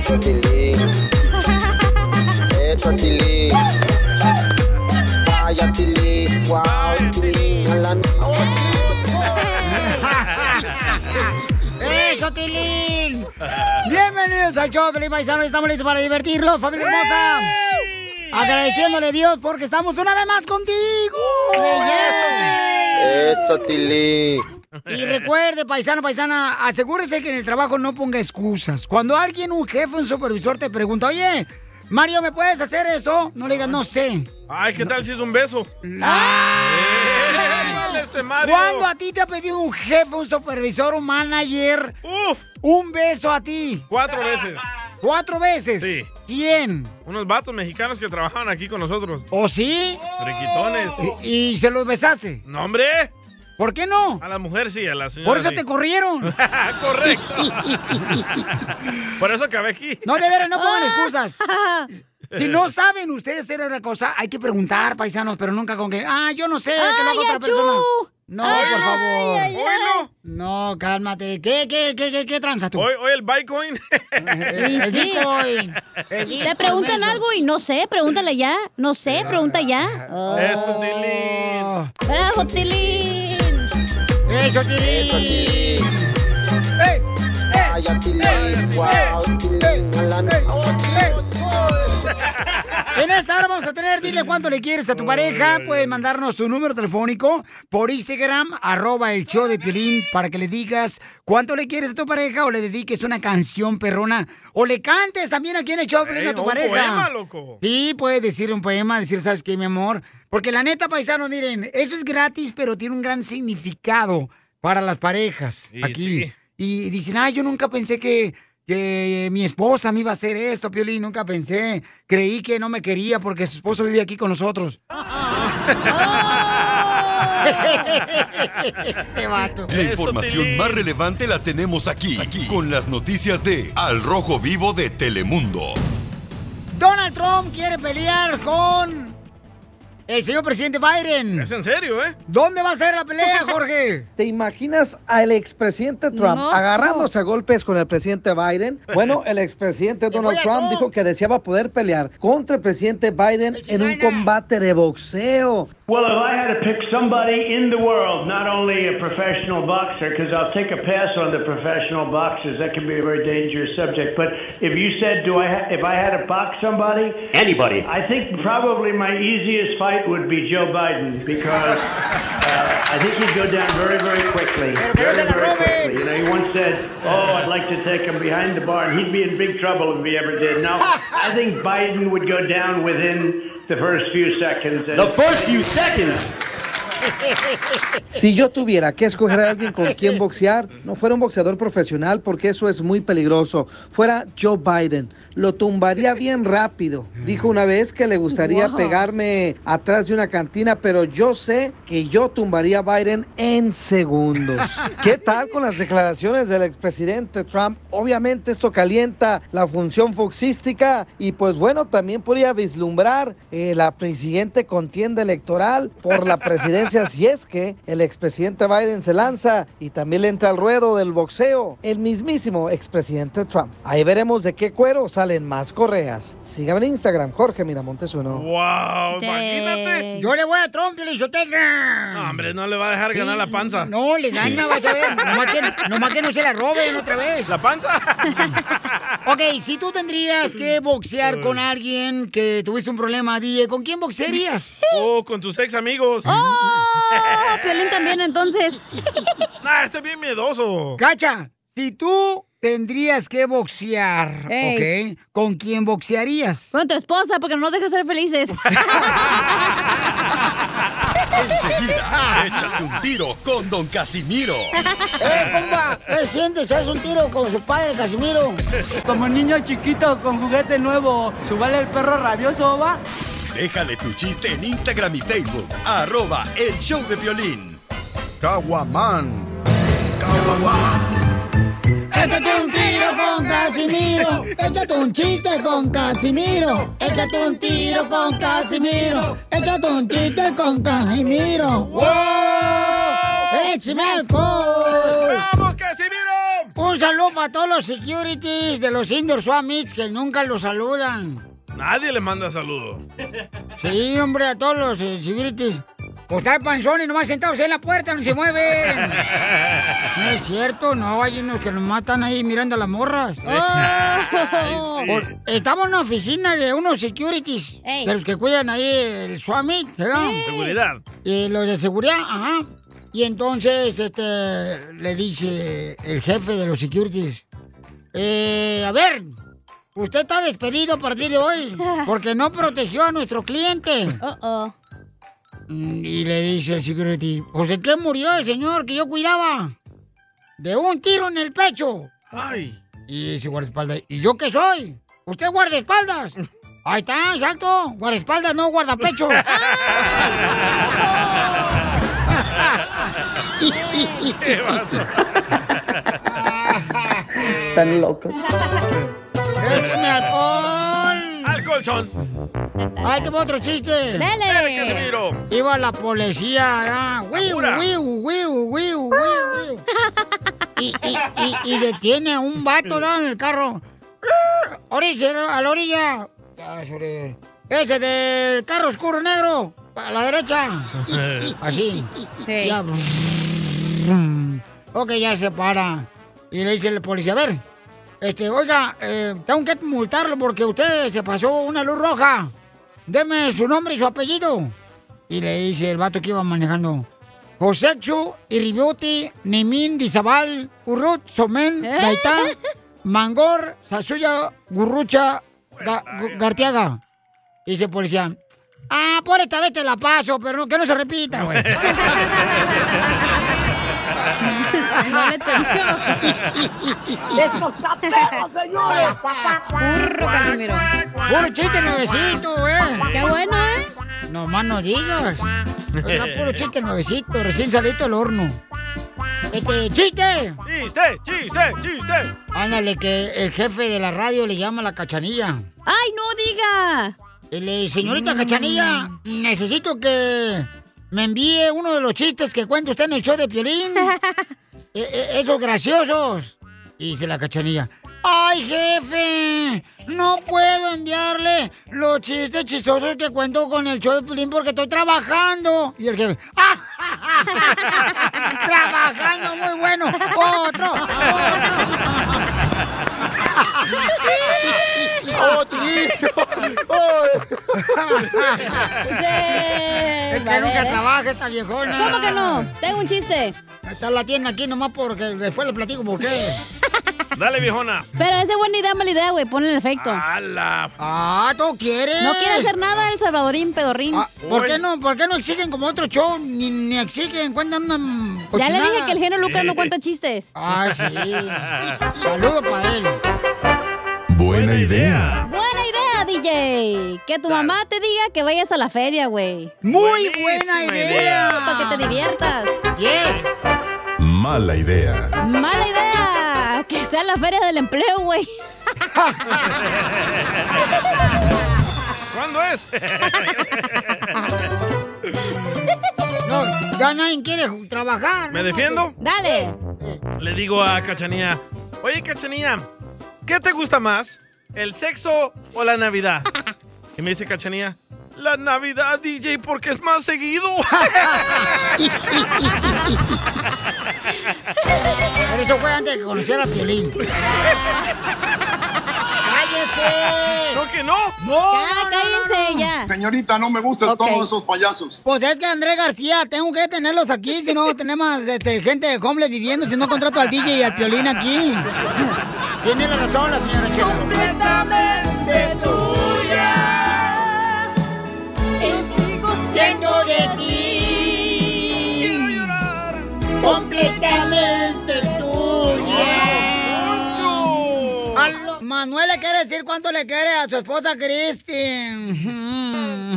Eso, Tilín. Eso, Tilín. Vaya, Tilín. Wow, Tilín. A la ¡Eso, Tilín! Bienvenidos al show, Felipe Paisano. Estamos listos para divertirlos, familia hermosa. Agradeciéndole a Dios porque estamos una vez más contigo. Eso, Tilín. Y recuerde, paisano, paisana, asegúrese que en el trabajo no ponga excusas. Cuando alguien, un jefe, un supervisor te pregunta, oye, Mario, ¿me puedes hacer eso? No le digas, no sé. Ay, ¿qué tal si es un beso? ¡Ah! ¡Eh! ¿Cuándo a ti te ha pedido un jefe, un supervisor, un manager ¡Uf! un beso a ti? Cuatro veces. ¿Cuatro veces? Sí. ¿Quién? Unos vatos mexicanos que trabajaban aquí con nosotros. ¿O sí? Friquitones. ¿Y, y se los besaste? No, hombre. ¿Por qué no? A la mujer sí, a la señora Por eso sí. te corrieron. Correcto. Por eso acabé aquí. No, de veras, no pongan excusas. Si no saben ustedes hacer una cosa, hay que preguntar, paisanos, pero nunca con que, ah, yo no sé, que lo haga Ay, otra achú. persona. No, Ay, por favor. ay, ay. Hoy No, cálmate. ¿Qué, qué, qué, qué, qué tranzas tú? no. Hoy, hoy el Bitcoin. El Y sí. Bitcoin. Te preguntan algo y no sé, pregúntale ya. No sé, pregunta ya. Oh. Eso, Tilín. Bravo, Tilín. Eso, Tilín. Eso, Tilín. ¡Ey! En esta hora vamos a tener, dile cuánto le quieres a tu pareja. Puedes mandarnos tu número telefónico por Instagram, arroba el show de Piolín, para que le digas cuánto le quieres a tu pareja o le dediques una canción perrona. O le cantes también aquí en el show de Piolín a tu un pareja. poema, loco. Sí, puedes decir un poema, decir, ¿sabes qué, mi amor? Porque la neta, paisanos, miren, eso es gratis, pero tiene un gran significado para las parejas Sí, aquí. sí. Y dicen, ay, yo nunca pensé que, que mi esposa me iba a hacer esto, Piolín, nunca pensé. Creí que no me quería porque su esposo vive aquí con nosotros. Este vato. La Eso, información más relevante la tenemos aquí, aquí, con las noticias de Al Rojo Vivo de Telemundo. Donald Trump quiere pelear con el señor presidente Biden. Es en serio, ¿eh? ¿Dónde va a ser la pelea, Jorge? ¿Te imaginas al expresidente Trump No. agarrándose a golpes con el presidente Biden? Bueno, el expresidente Donald Trump dijo que deseaba poder pelear contra el presidente Biden El en un combate de boxeo. Well, if I had to pick somebody in the world, not only a professional boxer, because I'll take a pass on the professional boxers, that can be a very dangerous subject. But if you said, "Do I ha- if I had to box somebody?" Anybody. I think probably my easiest fight would be Joe Biden because uh, I think he'd go down very, very quickly. Pero que no Very, very quickly. You know, he once said, "Oh, I'd like to take him behind the bar," and he'd be in big trouble if he ever did. Now, I think Biden would go down within the first few seconds. The first few seconds. Si yo tuviera que escoger a alguien con quien boxear, no fuera un boxeador profesional porque eso es muy peligroso. Fuera Joe Biden. Lo tumbaría bien rápido. Dijo una vez que le gustaría Wow. pegarme atrás de una cantina, pero yo sé que yo tumbaría a Biden en segundos. ¿Qué tal con las declaraciones del expresidente Trump? Obviamente esto calienta la función foxística y pues bueno, también podría vislumbrar eh, la siguiente contienda electoral por la presidencia si es que el expresidente Biden se lanza y también le entra al ruedo del boxeo el mismísimo expresidente Trump. Ahí veremos de qué cuero salen más correas. Síganme en Instagram, Jorge Miramontes uno. ¡Wow! Imagínate. Yo le voy a Trump, Piolichotega. No, hombre, no le va a dejar ganar la panza. No, le gana, vas a ver. Nomás que, nomás que no se la roben otra vez. ¿La panza? Ok, si tú tendrías que boxear con alguien que tuviste un problema, DJ, ¿con quién boxearías? oh, con tus ex amigos. Oh, Piolín también, entonces. Nah, está bien miedoso. Cacha, si tú tendrías que boxear, Ey. ¿ok? ¿Con quién boxearías? Con tu esposa, porque no nos deja ser felices. Enseguida, échate un tiro con Don Casimiro. ¡Eh, compa! ¿Qué sientes? ¿Haz un tiro con su padre, Casimiro? Como niño chiquito con juguete nuevo, ¿subale el perro rabioso, va? Déjale tu chiste en Instagram y Facebook, arroba el show de violín. Caguaman. Échate un tiro con Casimiro. Échate un chiste con Casimiro. Échate un tiro con Casimiro. Échate un chiste con Casimiro. ¡Wow! ¡Échame alcohol! ¡Vamos, Casimiro! Un saludo para todos los securities de los Indoor Swap Meets que nunca los saludan. Nadie le manda saludos. Sí, hombre, a todos los eh, securities. Pues está el panzón y nomás sentados en la puerta, no se mueven. No es cierto, no, hay unos que nos matan ahí mirando a las morras. Oh. Estamos en una oficina de unos securities, Ey. de los que cuidan ahí el Swami, ¿verdad? Seguridad. Y los de seguridad, ajá. Y entonces, este, le dice el jefe de los securities, eh, a ver, usted está despedido a partir de hoy, porque no protegió a nuestro cliente. Oh, oh. Y le dice el security, pues de qué murió el señor que yo cuidaba? De un tiro en el pecho. Ay. Y dice guardaespaldas, ¿y yo qué soy? ¿Usted guardaespaldas? Ahí está, exacto. Guardaespaldas, no guardapecho. Tan locos. ¡Échame alcohol! ¡Al colchón! ¡Ahí te va otro chiste! ¡Dale! Casimiro! Iba la policía, ah, wiu, wiu, wiu, wiu, wiu, wiu. Y, y, y, y detiene a un vato ¿da? en el carro. Orilla, a la orilla. Ya, sobre- Ese del carro oscuro negro, a la derecha. Así. Sí. Ya. Ok, ya se para. Y le dice el policía, a ver, este, oiga, eh, tengo que multarlo porque usted se pasó una luz roja. Deme su nombre y su apellido. Y le dice el vato que iba manejando. Josechu, Iribiuti, Nimin, Dizabal, Urrut, Somen, Gaitán, Mangor, Sasuya, Gurrucha, Ga- Gartiaga. Y dice el policía, ah, por esta vez te la paso, pero no- que no se repita, güey. No le entendió. ¡Esto está perro, señores! Burro, Casimiro. Puro chiste nuevecito, eh. Qué bueno, ¿eh? No más no digas. Oiga, puro chiste nuevecito, recién salido del horno. Este, chiste. ¡Chiste, chiste, chiste! Ándale, que el jefe de la radio le llama a la cachanilla. ¡Ay, no diga! Le señorita cachanilla, necesito que me envíe uno de los chistes que cuenta usted en el show de Piolín. E- e- esos graciosos. Y dice la cachanilla, ¡ay, jefe! No puedo enviarle los chistes chistosos que cuento con el show de Piolín porque estoy trabajando. Y el jefe, ¡ah! ¡Trabajando muy bueno! ¡Otro! ¡Oh, Tilín! ¡Oh! Es que A nunca trabaja esta viejona. ¿Cómo que no? Tengo un chiste. Esta la tiene aquí nomás porque después le platico por qué. Dale, viejona. Pero esa es buena idea, mala idea, güey. Ponle el efecto. ¡Hala! Ah, ¿tú quieres? No quiere hacer nada el Salvadorín Pedorrín. Ah, ¿por, Uy. qué no, ¿Por qué no exigen como otro show? Ni, ni exigen, cuentan una ya cochinada. le dije que el genio Lucas no cuenta chistes. Ah, sí. Saludo para él. Buena idea. Buena idea, DJ. Que tu mamá te diga que vayas a la feria, güey. Muy buena idea. idea. Para que te diviertas. Yes. Mala idea. Mala idea. Que sea la feria del empleo, güey. ¿Cuándo es? No, ya nadie quiere trabajar. ¿Me defiendo? Dale. Le digo a Cachanía, oye Cachanía, ¿qué te gusta más? ¿El sexo o la Navidad? Y me dice Cachanía, la Navidad, DJ, porque es más seguido. Pero eso fue antes de que conociera a Piolín. ¡Cállese! ¿No que no? ¡No! Ya, no, cállense, no, no. ya. Señorita, no me gustan todos esos payasos. Pues es que Andrés García, tengo que tenerlos aquí, si no tenemos este, gente de homeless viviendo, si no contrato al DJ y al Piolín aquí. Tiene la razón la señora Chela. Completamente tuya. Y sigo Siendo de ti. Quiero llorar. Completamente tuya. Manuel le quiere decir cuánto le quiere a su esposa Cristi.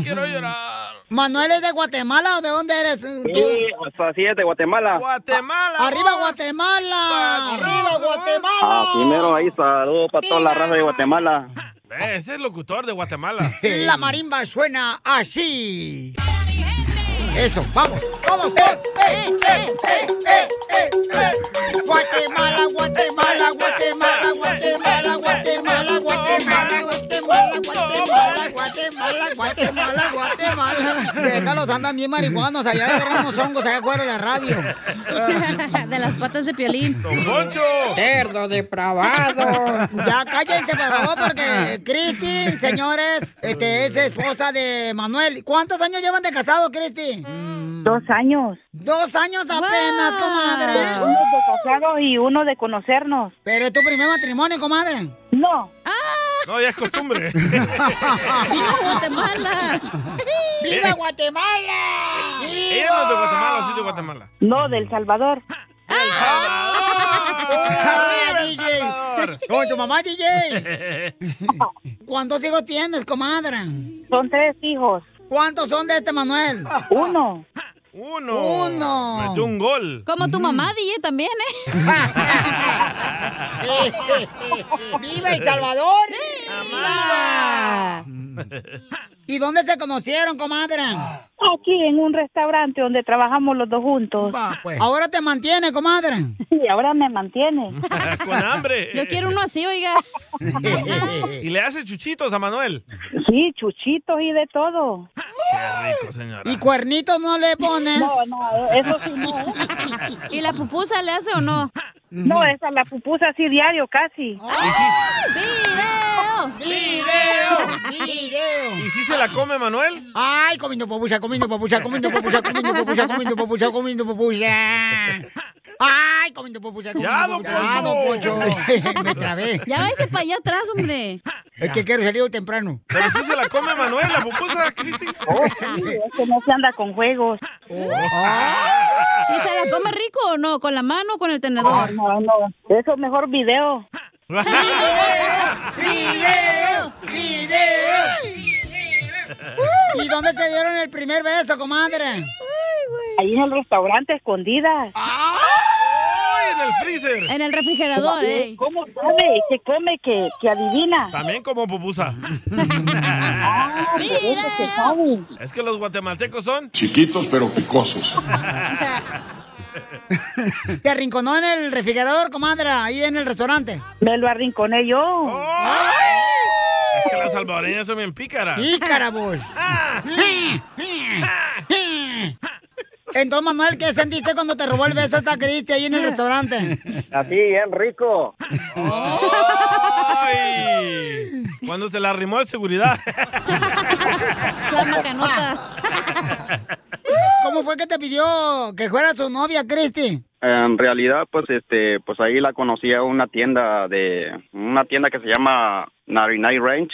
Quiero llorar. ¿Manuel es de Guatemala o de dónde eres tú? Sí, así es, de Guatemala. Guatemala. ¡Arriba. Guatemala! ¡Arriba Guatemala! Ah, primero ahí saludos para toda la raza de Guatemala. Ese es el locutor de Guatemala. La marimba suena así. Eso, vamos, vamos, eh, eh, eh, eh, eh, eh, eh. Guatemala, Guatemala, Guatemala, Guatemala, Guatemala, Guatemala, Guatemala. Déjalos, andan bien marihuanos allá agarramos hongos allá afuera de la radio. De las patas de piolín. ¡Don Poncho! Cerdo depravado. Ya cállense, por favor, porque Cristi, señores, este, es esposa de Manuel. ¿Cuántos años llevan de casado, Cristi? Dos años. Dos años apenas, comadre. Uno de casado y uno de conocernos. ¿Pero es tu primer matrimonio, comadre? No. No, ya es costumbre. ¡Viva Guatemala! ¡Viva Guatemala! Ella no es de Guatemala, o sí de Guatemala. No, del Salvador. ¡Ah, DJ! Con tu mamá, DJ. ¿Cuántos hijos tienes, comadre? Son tres hijos. ¿Cuántos son de este Manuel? Uno. Uno. Uno. Metió un gol. Como tu mamá, DJ, también, ¿eh? ¡Viva El Salvador! ¡Viva! ¿Y dónde se conocieron, comadre? Aquí en un restaurante donde trabajamos los dos juntos. ¿Ahora te mantiene, comadre? Sí, ahora me mantiene. Con hambre. Yo quiero uno así, oiga. Y le hace chuchitos a Manuel. Sí, chuchitos y de todo. Qué rico, señora. ¿Y cuernitos no le pones? No, no, eso sí no. ¿Y la pupusa le hace o no? No, esa la pupusa así diario casi. ¡Video! ¡Video! ¡Video! ¿Y si se la come Manuel? ¡Ay, comiendo papucha, comiendo papucha, comiendo papucha, comiendo papucha, comiendo papucha, comiendo papucha! ¡Ay, comiendo papucha, comiendo Ya, don papucha! ¡Ah, don Poncho! Me trabé. Ya váyase para allá atrás, hombre. Es que quiero salir temprano. Pero si se la come Manuel, la pupusa, Cristi. Oh, sí, es que no se anda con juegos. ¿Y se la come rico o no? ¿Con la mano o con el tenedor? No, no, eso mejor video. ¡Video! ¡Video! ¿Y dónde se dieron el primer beso, comadre? Ahí en el restaurante, escondidas. ¡Ay, en el freezer! En el refrigerador, ¿eh? ¿Cómo sabe? ¿Qué come? que que adivina? También como pupusa. Ah. Es que los guatemaltecos son... Chiquitos pero picosos. ¿Te arrinconó en el refrigerador, comadre, ahí en el restaurante? Me lo arrinconé yo. Las salvadoreñas son bien pícaras. ¡Pícara, vos! Entonces, Manuel, ¿qué sentiste cuando te robó el beso esta Cristi ahí en el restaurante? Así, bien rico. ¡Ay! Cuando te la arrimó el seguridad. ¿Cómo fue que te pidió que fuera su novia, Cristi? En realidad, pues, este, pues ahí la conocí a una tienda de, una tienda que se llama 99 Range.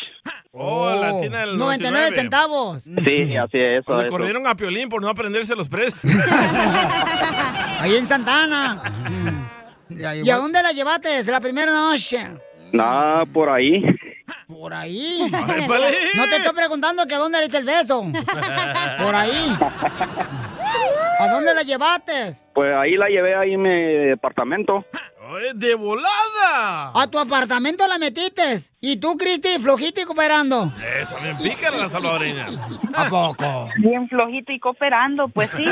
Oh, la tienda del 99 centavos. Sí, así es. Eso. corrieron a Piolín por no aprenderse los precios. Ahí en Santana. ¿Y a dónde la llevaste la primera noche? Nada, por ahí. Por ahí. Ay, vale. No te estoy preguntando que a dónde le diste el beso. Por ahí. ¿A dónde la llevaste? Pues ahí la llevé ahí en mi departamento. Ay, ¡De volada! A tu apartamento la metiste. Y tú, Cristi, flojita y cooperando. Eso, bien pícaras las salvadoreñas. ¿A poco? Bien flojito y cooperando, pues sí.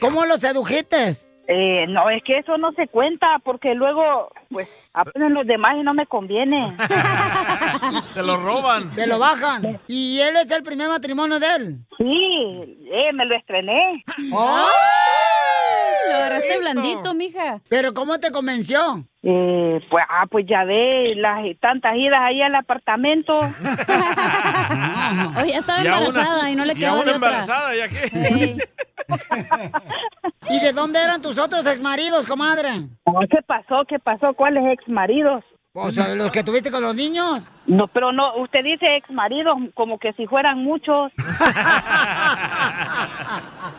¿Cómo lo sedujiste? Eh, no, es que eso no se cuenta porque luego, pues, aprenden los demás y no me conviene. Te lo roban. Te lo bajan. ¿Y él es el primer matrimonio de él? Sí, eh, me lo estrené. ¡Ay! Lo agarraste blandito, mija. ¿Pero cómo te convenció? Eh, pues, ah, pues ya ve las tantas idas ahí al apartamento. Oye, ya estaba Y a una- embarazada y no le quedaba otra. embarazada, ¿ya qué? ¿Y de dónde eran tus otros exmaridos, comadre? ¿Qué pasó? ¿Qué pasó? ¿Cuáles ex maridos? O sea, los que tuviste con los niños. No, pero no, usted dice ex maridos como que si fueran muchos.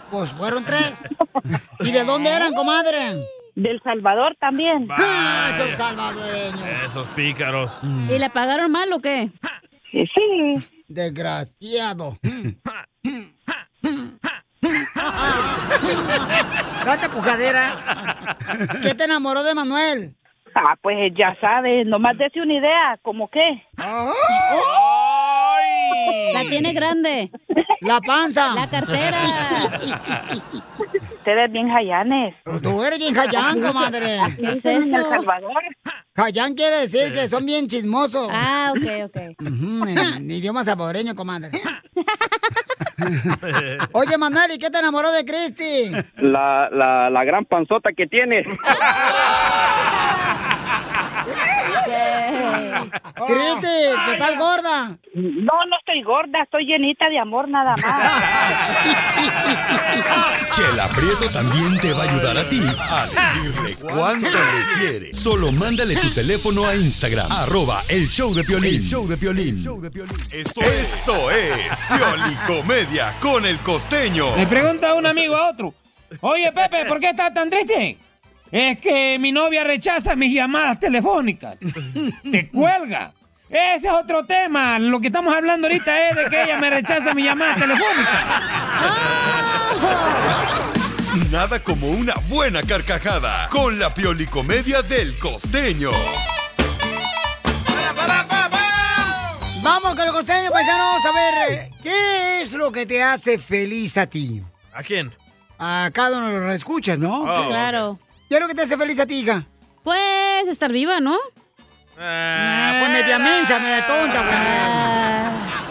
Pues fueron tres. ¿Y de dónde eran, comadre? Del Salvador también. Ah, esos salvadoreños. Esos pícaros. ¿Y le pagaron mal o qué? Sí, sí. Desgraciado. Date pujadera. ¿Qué te enamoró de Manuel? Ah, pues ya sabes, nomás dése una idea, ¿cómo qué? ¡Ay! La tiene grande. La panza. La cartera. Ustedes bien jayanes. Tú eres bien jayán, comadre. ¿Qué es En El eso? Salvador. Jayán quiere decir que son bien chismosos. Ah, ok, ok. Ujú, en idioma salvadoreño, comadre. Oye, Manuel, ¿y qué te enamoró de Cristi? La, la, la gran panzota que tiene. Cristi, ¿qué tal gorda? No, no estoy gorda, estoy llenita de amor nada más. Chela Prieto también te va a ayudar a ti a decirle cuánto le. Solo mándale tu teléfono a Instagram, arroba el show de Piolín. show de Piolín. Esto, esto es Piolicomedia con el costeño. Le pregunta un amigo a otro. Oye, Pepe, ¿por qué estás tan triste? Es que mi novia rechaza mis llamadas telefónicas. Te cuelga. Ese es otro tema. Lo que estamos hablando ahorita es de que ella me rechaza mi llamada telefónica. Nada como una buena carcajada con la Piolicomedia del costeño. Vamos con el costeño, paisanos, a ver, ¿qué es lo que te hace feliz a ti? ¿A quién? A cada uno lo escuchas, ¿no? Oh, ¿Qué- Claro. ¿Qué es lo que te hace feliz a ti, hija? Pues estar viva, ¿no? Ah, pues media mensa, media tonta,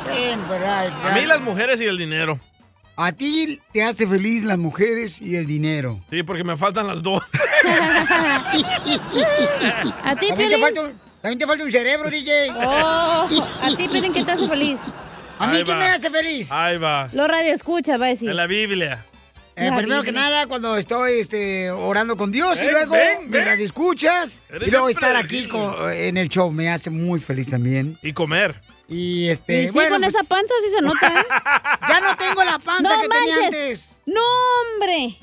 güey. Ven, pues, A mí las mujeres y el dinero. A ti te hace feliz las mujeres y el dinero. Sí, porque me faltan las dos. ¿A ti, un, también te falta un cerebro, DJ. Oh, ¿A ti, Piolín, qué te hace feliz? ¿A mí Ahí qué va. me hace feliz? Ahí va. Lo radio escucha, va a decir. En la Biblia. Eh, primero que nada, cuando estoy este, orando con Dios y luego ven, me ven. escuchas Eres y luego estar aquí con- en el show me hace muy feliz también. Y comer. Y este, Y sí, bueno, con pues, esa panza sí se nota, ¿eh? ya no tengo la panza No que tenía manches. antes. No, hombre.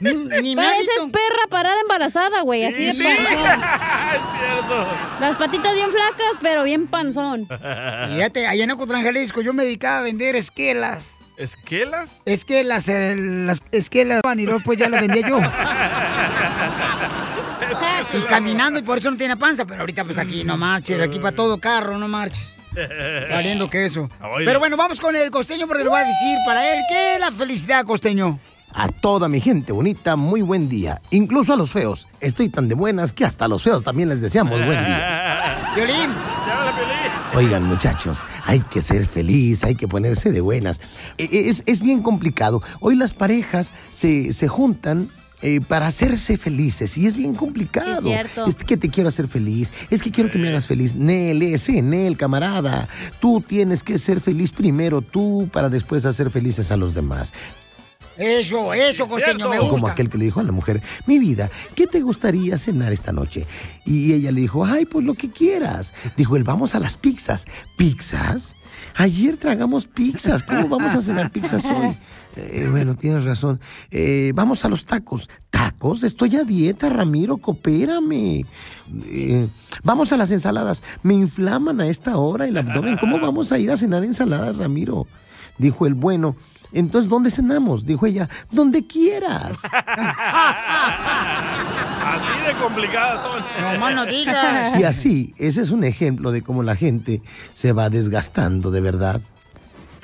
Ni, ni Pareces visto- perra parada embarazada, güey. Así de Sí, sí. panzón. es cierto. Las patitas bien flacas, pero bien panzón. Fíjate, allá en Ocotlán, Jalisco, yo me dedicaba a vender esquelas. ¿Esquelas? Esquelas, eh, las esquelas, y luego pues ya las vendía yo. Y caminando, y por eso no tiene panza, pero ahorita pues aquí no marches, aquí para todo carro, no marches. Valiendo que eso. Oye. Pero bueno, vamos con el costeño porque le voy a decir para él qué es la felicidad, costeño. A toda mi gente bonita, muy buen día. Incluso a los feos. Estoy tan de buenas que hasta a los feos también les deseamos buen día. Violín. Oigan, muchachos, hay que ser feliz, hay que ponerse de buenas. E- Es, es bien complicado. Hoy las parejas se, se juntan. eh, para hacerse felices y es bien complicado. Sí, es cierto. Es que te quiero hacer feliz, es que quiero que me hagas feliz. Nel, ese, Nel, camarada. Tú tienes que ser feliz primero tú para después hacer felices a los demás. Eso, eso, costeño, me O como gusta. aquel que le dijo a la mujer, mi vida, ¿qué te gustaría cenar esta noche? Y ella le dijo, ay, pues lo que quieras. Dijo él, vamos a las pizzas. ¿Pizzas? Ayer tragamos pizzas, ¿cómo vamos a cenar pizzas hoy? Eh, bueno, tienes razón. Eh, vamos a los tacos. ¿Tacos? Estoy a dieta, Ramiro, coopérame. Eh, vamos a las ensaladas. Me inflaman a esta hora el abdomen. ¿Cómo vamos a ir a cenar ensaladas, Ramiro? Dijo el bueno. Entonces, ¿dónde cenamos? Dijo ella, donde quieras. Así de complicadas son. No más no digas. Y así, ese es un ejemplo de cómo la gente se va desgastando de verdad.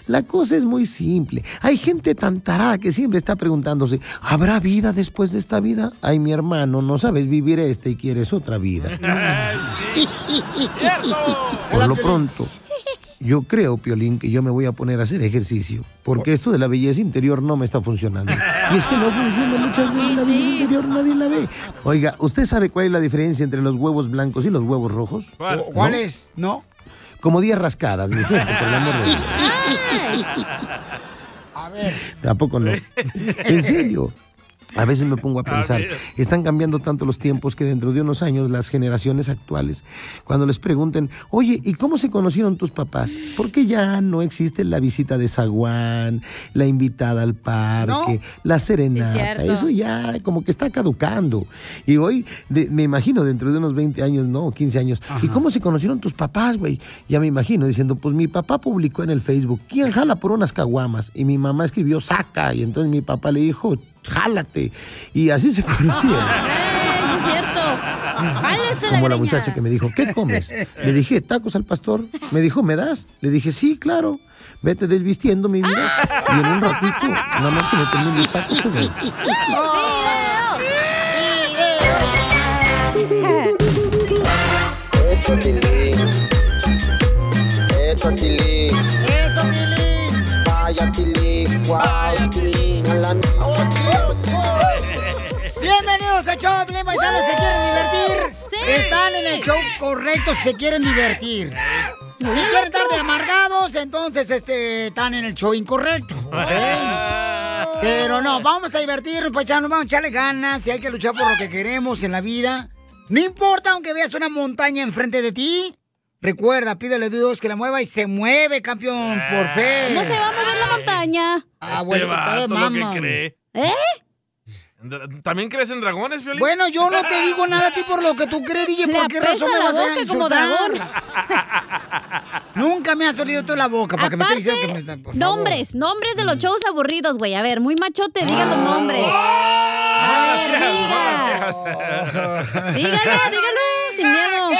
La cosa es muy simple. Hay gente tan tarada que siempre está preguntándose, ¿habrá vida después de esta vida? Ay, mi hermano, no sabes vivir esta y quieres otra vida. Por lo pronto, yo creo, Piolín, que yo me voy a poner a hacer ejercicio, porque esto de la belleza interior no me está funcionando. Y es que no funciona muchas veces la belleza interior, nadie la ve. Oiga, ¿usted sabe cuál es la diferencia entre los huevos blancos y los huevos rojos? ¿Cuál? ¿Cuál ¿No? es? ¿No? Como 10 rascadas, mi gente, por el amor de Dios. A ver. Tampoco no. En serio. A veces me pongo a pensar, ver. están cambiando tanto los tiempos que dentro de unos años las generaciones actuales, cuando les pregunten, oye, ¿y cómo se conocieron tus papás? Porque ya no existe la visita de zaguán, la invitada al parque, la serenata, eso ya como que está caducando. Y hoy, de- me imagino, dentro de unos 20 años, no, 15 años, ¿y cómo se conocieron tus papás, güey? Ya me imagino diciendo, pues mi papá publicó en el Facebook, ¿quién jala por unas caguamas? Y mi mamá escribió, saca, y entonces mi papá le dijo, jálate. Y así se. ¡Eh, sí es cierto! ¡Jálese la Como la muchacha que me dijo, ¿qué comes? Le dije, tacos al pastor. Me dijo, ¿me das? Le dije, sí, claro. vete desvistiendo mi vida. Y en un ratito, nada más que me termine los tacos, el show correcto si se quieren divertir. Si quieren estar de amargados, entonces este, están en el show incorrecto. Pero no, vamos a divertirnos, paisanos, vamos a echarle ganas y hay que luchar por lo que queremos en la vida. No importa aunque veas una montaña enfrente de ti. Recuerda, pídele a Dios que la mueva y se mueve, campeón, por fe. No se va a mover la montaña. Ah, bueno, Este está de mama. cree. ¿Eh? ¿También crees en dragones, Piolín? Bueno, yo no te digo nada a ti por lo que tú crees, DJ. ¿Por qué razón me vas a insultar? dragón. Nunca me has olido tú la boca para que me estés diciendo que me favor. Mm. Nombres, nombres de los shows aburridos, güey. A ver, muy machote, digan los nombres. A ver, diga. Dígalo, dígalo, sin miedo.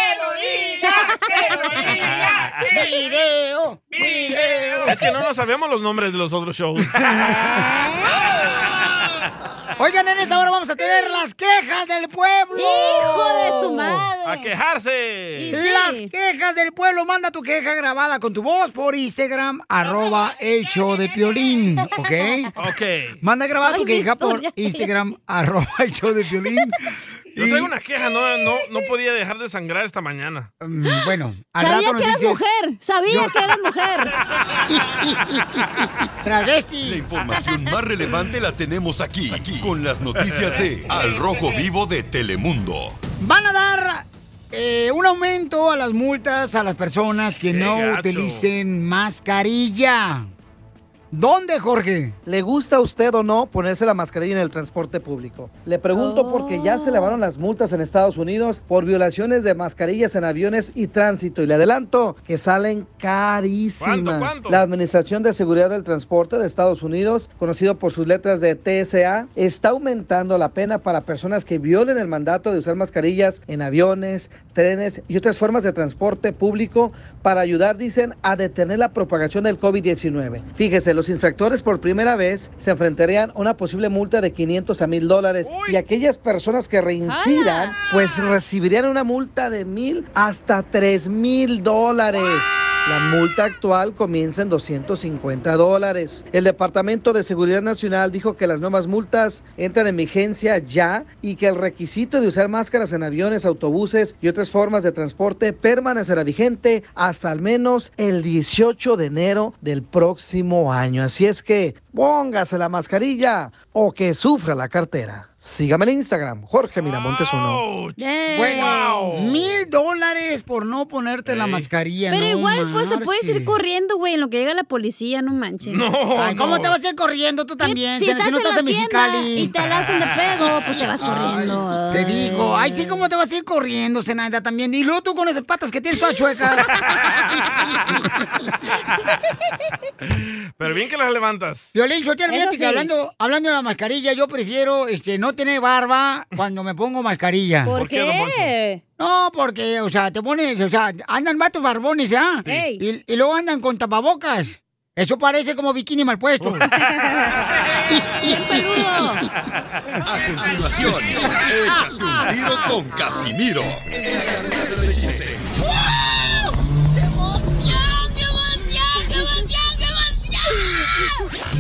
¡Video! ¡Video! Es que no nos sabemos los nombres de los otros shows. Oigan, en esta hora vamos a tener las quejas del pueblo. ¡Hijo de su madre! ¡A quejarse! Las quejas del pueblo. Manda tu queja grabada con tu voz por Instagram, arroba el show de Piolín, ¿ok? Ok. Manda grabada tu Ay, queja por. Instagram, arroba el show de Piolín. Yo traigo una queja, no, no, no podía dejar de sangrar esta mañana. Mm, Bueno, al Sabía rato nos que eras dices... mujer. Sabía Yo- que eras mujer. La Travesti. información más relevante la tenemos aquí, aquí, con las noticias de Al Rojo Vivo de Telemundo. Van a dar eh, un aumento a las multas a las personas que Qué no gacho. utilicen mascarilla. ¿Dónde, Jorge? ¿Le gusta a usted o no ponerse la mascarilla en el transporte público? Le pregunto porque ya se elevaron las multas en Estados Unidos por violaciones de mascarillas en aviones y tránsito. Y le adelanto que salen carísimas. ¿Cuánto, cuánto? La Administración de Seguridad del Transporte de Estados Unidos, conocido por sus letras de TSA, está aumentando la pena para personas que violen el mandato de usar mascarillas en aviones, trenes y otras formas de transporte público para ayudar, dicen, a detener la propagación del COVID-19. Fíjese, los infractores por primera vez se enfrentarían a una posible multa de 500 a 1000 dólares y aquellas personas que reincidan, pues recibirían una multa de 1000 hasta 3000 dólares. La multa actual comienza en 250 dólares. El Departamento de Seguridad Nacional dijo que las nuevas multas entran en vigencia ya y que el requisito de usar máscaras en aviones, autobuses y otras formas de transporte permanecerá vigente hasta al menos el 18 de enero del próximo año. Así es que póngase la mascarilla o que sufra la cartera. Sígame en Instagram, Jorge Miramontes uno. Ouch. Bueno, mil dólares por no ponerte la mascarilla. Pero no igual, pues te puedes ir corriendo, güey, en lo que llega la policía, no manches. No, Ay, ¿cómo no. te vas a ir corriendo tú también? Si Si, estás si no en estás la en tienda Mexicali. y te la hacen de pedo, pues te vas corriendo. Ay, te digo, ay, sí, ¿cómo te vas a ir corriendo, Zenaida, también? Y luego tú con esas patas que tienes todas chuecas. Pero bien que las levantas. Violín, yo te hablando, hablando de la mascarilla, yo prefiero este, no tener barba cuando me pongo mascarilla. ¿Por, ¿Por qué? No, porque, o sea, te pones, o sea, andan vatos barbones, ¿ya? Ey. Y, y luego andan con tapabocas. Eso parece como bikini mal puesto. Bien peludo. A continuación, échate un tiro con Casimiro.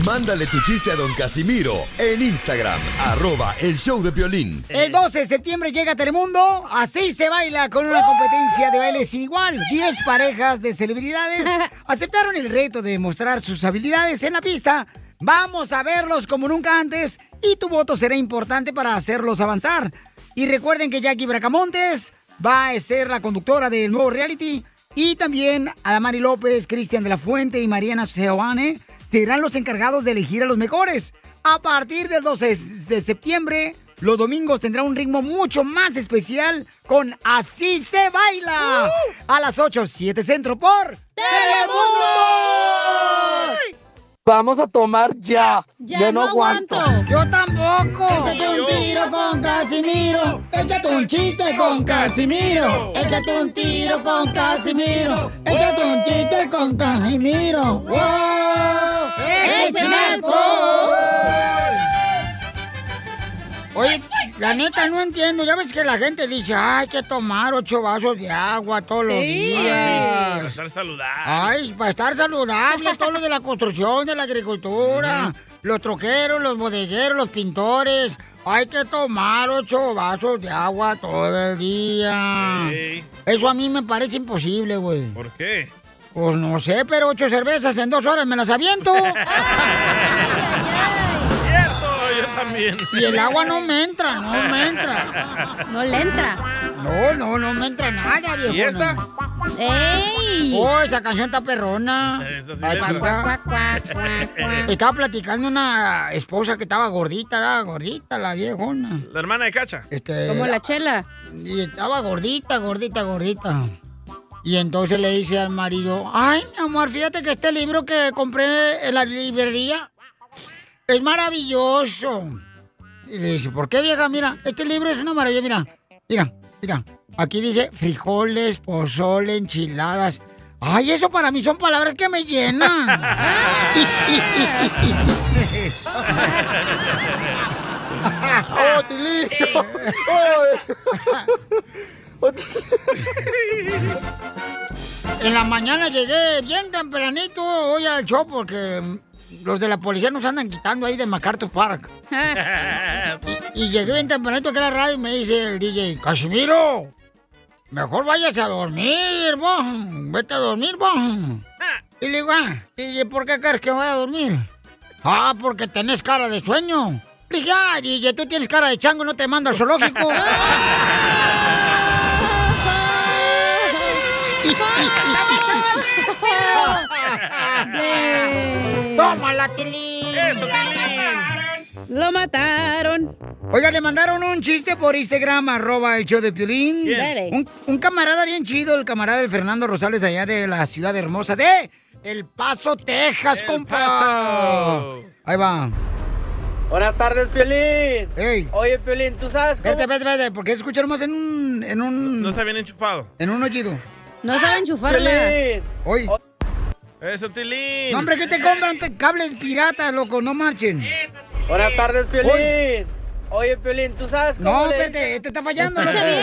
Mándale tu chiste a don Casimiro en Instagram, arroba el show de violín. El 12 de septiembre llega a Telemundo. Así se baila con una competencia de baile sin igual. 10 parejas de celebridades aceptaron el reto de mostrar sus habilidades en la pista. Vamos a verlos como nunca antes y tu voto será importante para hacerlos avanzar. Y recuerden que Jackie Bracamontes va a ser la conductora del nuevo reality. Y también Adamari López, Cristian de la Fuente y Mariana Seoane serán los encargados de elegir a los mejores. A partir del 12 de septiembre, los domingos tendrá un ritmo mucho más especial con Así se baila. A las 8, 7 centro por Telemundo. Vamos a tomar ya. Ya, no, aguanto. Yo tampoco. Échate un tiro con Casimiro. Échate un chiste con Casimiro. Échate un tiro con Casimiro. Échate un chiste con Casimiro. ¡Wow! ¡Échame alcohol! Oye, la neta no entiendo. Ya ves que la gente dice, "Ah, hay que tomar ocho vasos de agua todos los días. Para estar saludable. Ay, para estar saludable, todo lo de la construcción, de la agricultura, los troqueros, los bodegueros, los pintores. Hay que tomar ocho vasos de agua todo el día. Eso a mí me parece imposible, güey. ¿Por qué? Pues no sé, pero ocho cervezas en dos horas me las aviento. También. Y el agua no me entra, no me entra. No le entra. No, no, no me entra nada, viejo. ¿Y esta? ¡Ey! Oh, esa canción está perrona. Sí. Estaba platicando una esposa que estaba gordita, estaba gordita, la viejona. La hermana de Cacha. Este, Como la chela. Y estaba gordita, gordita, gordita. Y entonces le dice al marido, ay, mi amor, fíjate que este libro que compré en la librería es maravilloso. Y le dice, ¿por qué, vieja? Mira, este libro es una maravilla, mira. Mira, mira. Aquí dice frijoles, pozole, enchiladas. Ay, eso para mí son palabras que me llenan. ¡Oh, Tilín! En la mañana llegué bien tempranito hoy al show porque los de la policía nos andan quitando ahí de MacArthur Park. Y, y llegué bien tempranito aquí a la radio y me dice el DJ, Casimiro, mejor vayas a dormir, vos. Vete a dormir, vos. Y le digo, ah, DJ, ¿por qué crees que voy a dormir? Ah, porque tenés cara de sueño. Le dije, ah, DJ, tú tienes cara de chango, no te mando al zoológico. ¡Tómala, Tilín! ¡Eso, Tilín! Lo mataron. Oiga, le mandaron un chiste por Instagram, arroba el show de Piolín. Un, un camarada bien chido, el camarada del Fernando Rosales, allá de la ciudad hermosa de El Paso, Texas, El compa. Paso. Ahí va. Buenas tardes, Piolín. Ey. Oye, Piolín, ¿tú sabes cómo...? Espérate, espérate, espérate, porque se escucha nomás en un, en un, No está bien enchufado. en un oído. No saben enchufarla. Piolín. Oye, ¡Eso, Tilín! no, hombre, ¿qué te compran? Te- cables piratas, loco, no marchen. Buenas tardes, Piolín. Oye, Piolín, ¿tú sabes cómo No, le- espérate, este está fallando. Escucha loco.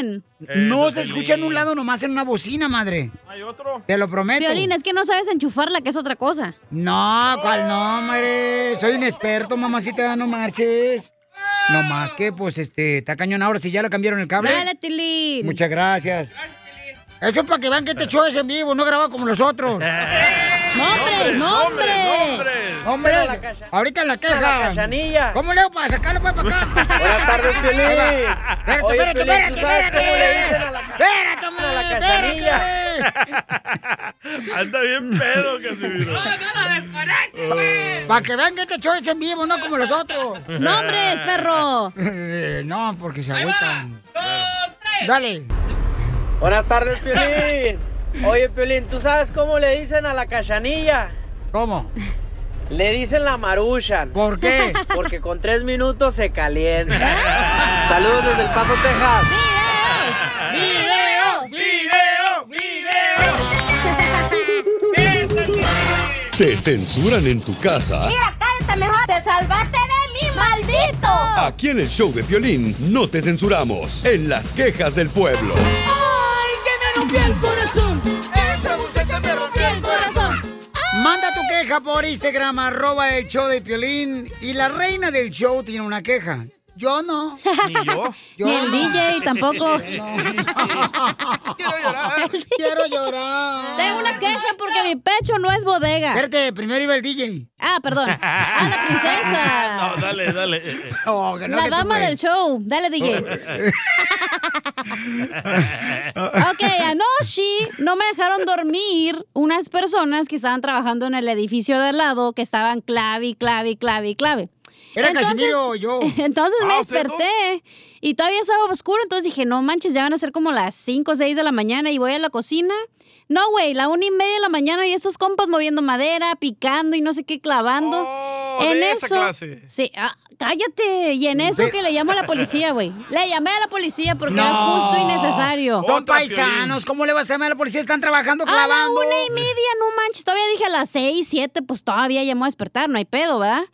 bien. No Eso, se escucha en un Piolín. lado, nomás en una bocina, madre. ¿Hay otro? Te lo prometo. Violín, es que no sabes enchufarla, que es otra cosa. No, ¿cuál no, madre? Soy un experto, mamacita, no marches. No más que, pues, este, está cañón ahora si ya le cambiaron el cable. Dale, Tilín. Muchas gracias. Eso es para que vean que este show es en vivo, no grabado como los otros. ¡Nombres, nombres! La cacha- ahorita en la para la queja. cachanilla. ¿Cómo leo para sacarlo pues, para acá? Buenas tardes, Piolín. Espérate, espérate, espérate, ¿tú sabes espérate. la Espérate, la espérate. Anda bien pedo, Casimiro. Para que vean que este show es en vivo, no como los otros. ¡Nombres, perro! Eh, no, porque se agüitan. Dale. Buenas tardes, Piolín. Oye, Piolín, ¿tú sabes cómo le dicen a la cachanilla? ¿Cómo? Le dicen la maruchan. ¿Por qué? Porque con tres minutos se calienta. Saludos desde El Paso, Texas. ¡Video! ¡Video! ¿Te censuran en tu casa? cállate mejor. Te salvaste de mí, maldito. Aquí en el show de violín no te censuramos. En las quejas del pueblo. Rompió el corazón. Esa muchacha me rompió el corazón. Manda tu queja por Instagram, arroba el show de Piolín. Y la reina del show tiene una queja. Yo no. Ni yo. Yo Ni el no. DJ tampoco. Quiero llorar. Quiero llorar. Tengo una queja porque mi pecho no es bodega. Espérate, primero iba el DJ. Ah, perdón. Ah, la princesa. No, dale, dale. Oh, no, La dama del show. Dale, DJ. Ok, anoche no me dejaron dormir unas personas que estaban trabajando en el edificio de al lado que estaban clave, clave, clave, clave. Era Casimiro o yo. Entonces me Ah, ¿ustedes desperté Y todavía estaba oscuro, entonces dije, no manches, ya van a ser como las 5 o 6 de la mañana y voy a la cocina. No, güey, la una y media de la mañana y estos compas moviendo madera, picando y no sé qué, clavando. en de esa eso. clase. Sí, ah, cállate. Y en eso que le llamo a la policía, güey. Le llamé a la policía porque No. era justo y necesario. Son paisanos, ¿cómo le vas a llamar a la policía? Están trabajando A la clavando. una y media, no manches. Todavía dije a las seis, siete, pues todavía llamó a despertar, no hay pedo, ¿verdad?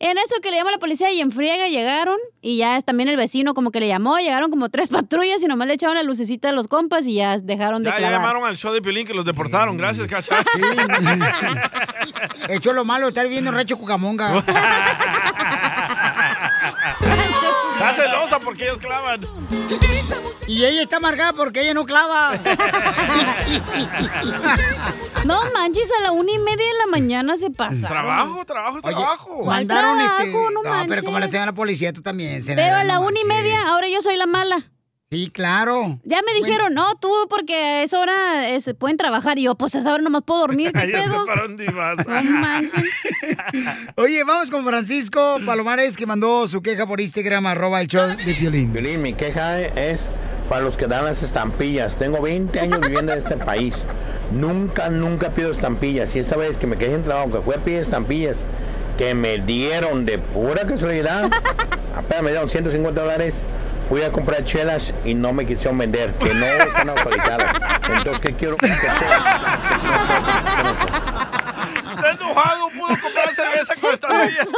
En eso que le llamó a la policía y en friega llegaron y ya es también el vecino como que le llamó, llegaron como tres patrullas y nomás le echaron la lucecita de los compas y ya dejaron de Ya, ya clavar. llamaron al show de Piolín que los deportaron. Gracias, Cacha. Hecho lo malo, estar viendo Rancho Cucamonga. Porque ellos clavan. Y ella está amargada porque ella no clava. No manches, a la una y media de la mañana se pasa. Trabajo, trabajo, trabajo. Mandaron este. No pero como le hacen a la policía, tú también. Pero Zenaida, a la una y media, ahora yo soy la mala. Sí, claro. Ya me dijeron, no, tú porque a esa hora se pueden trabajar. Y yo, pues a esa hora nomás puedo dormir, ¿qué pedo? No manches. Oye, vamos con Francisco Palomares que mandó su queja por Instagram, arroba el show de Piolín. Piolín, mi queja es para los que dan las estampillas. Tengo 20 años viviendo en este país. Nunca, nunca pido estampillas. Y esta vez que me quedé sin trabajo, que fui a pedir estampillas, que me dieron de pura casualidad, apenas me dieron 150 dólares. Fui a comprar chelas y no me quisieron vender, que no están autorizadas. Entonces, ¿qué quiero? que Está enojado, pudo comprar cerveza con estampillas.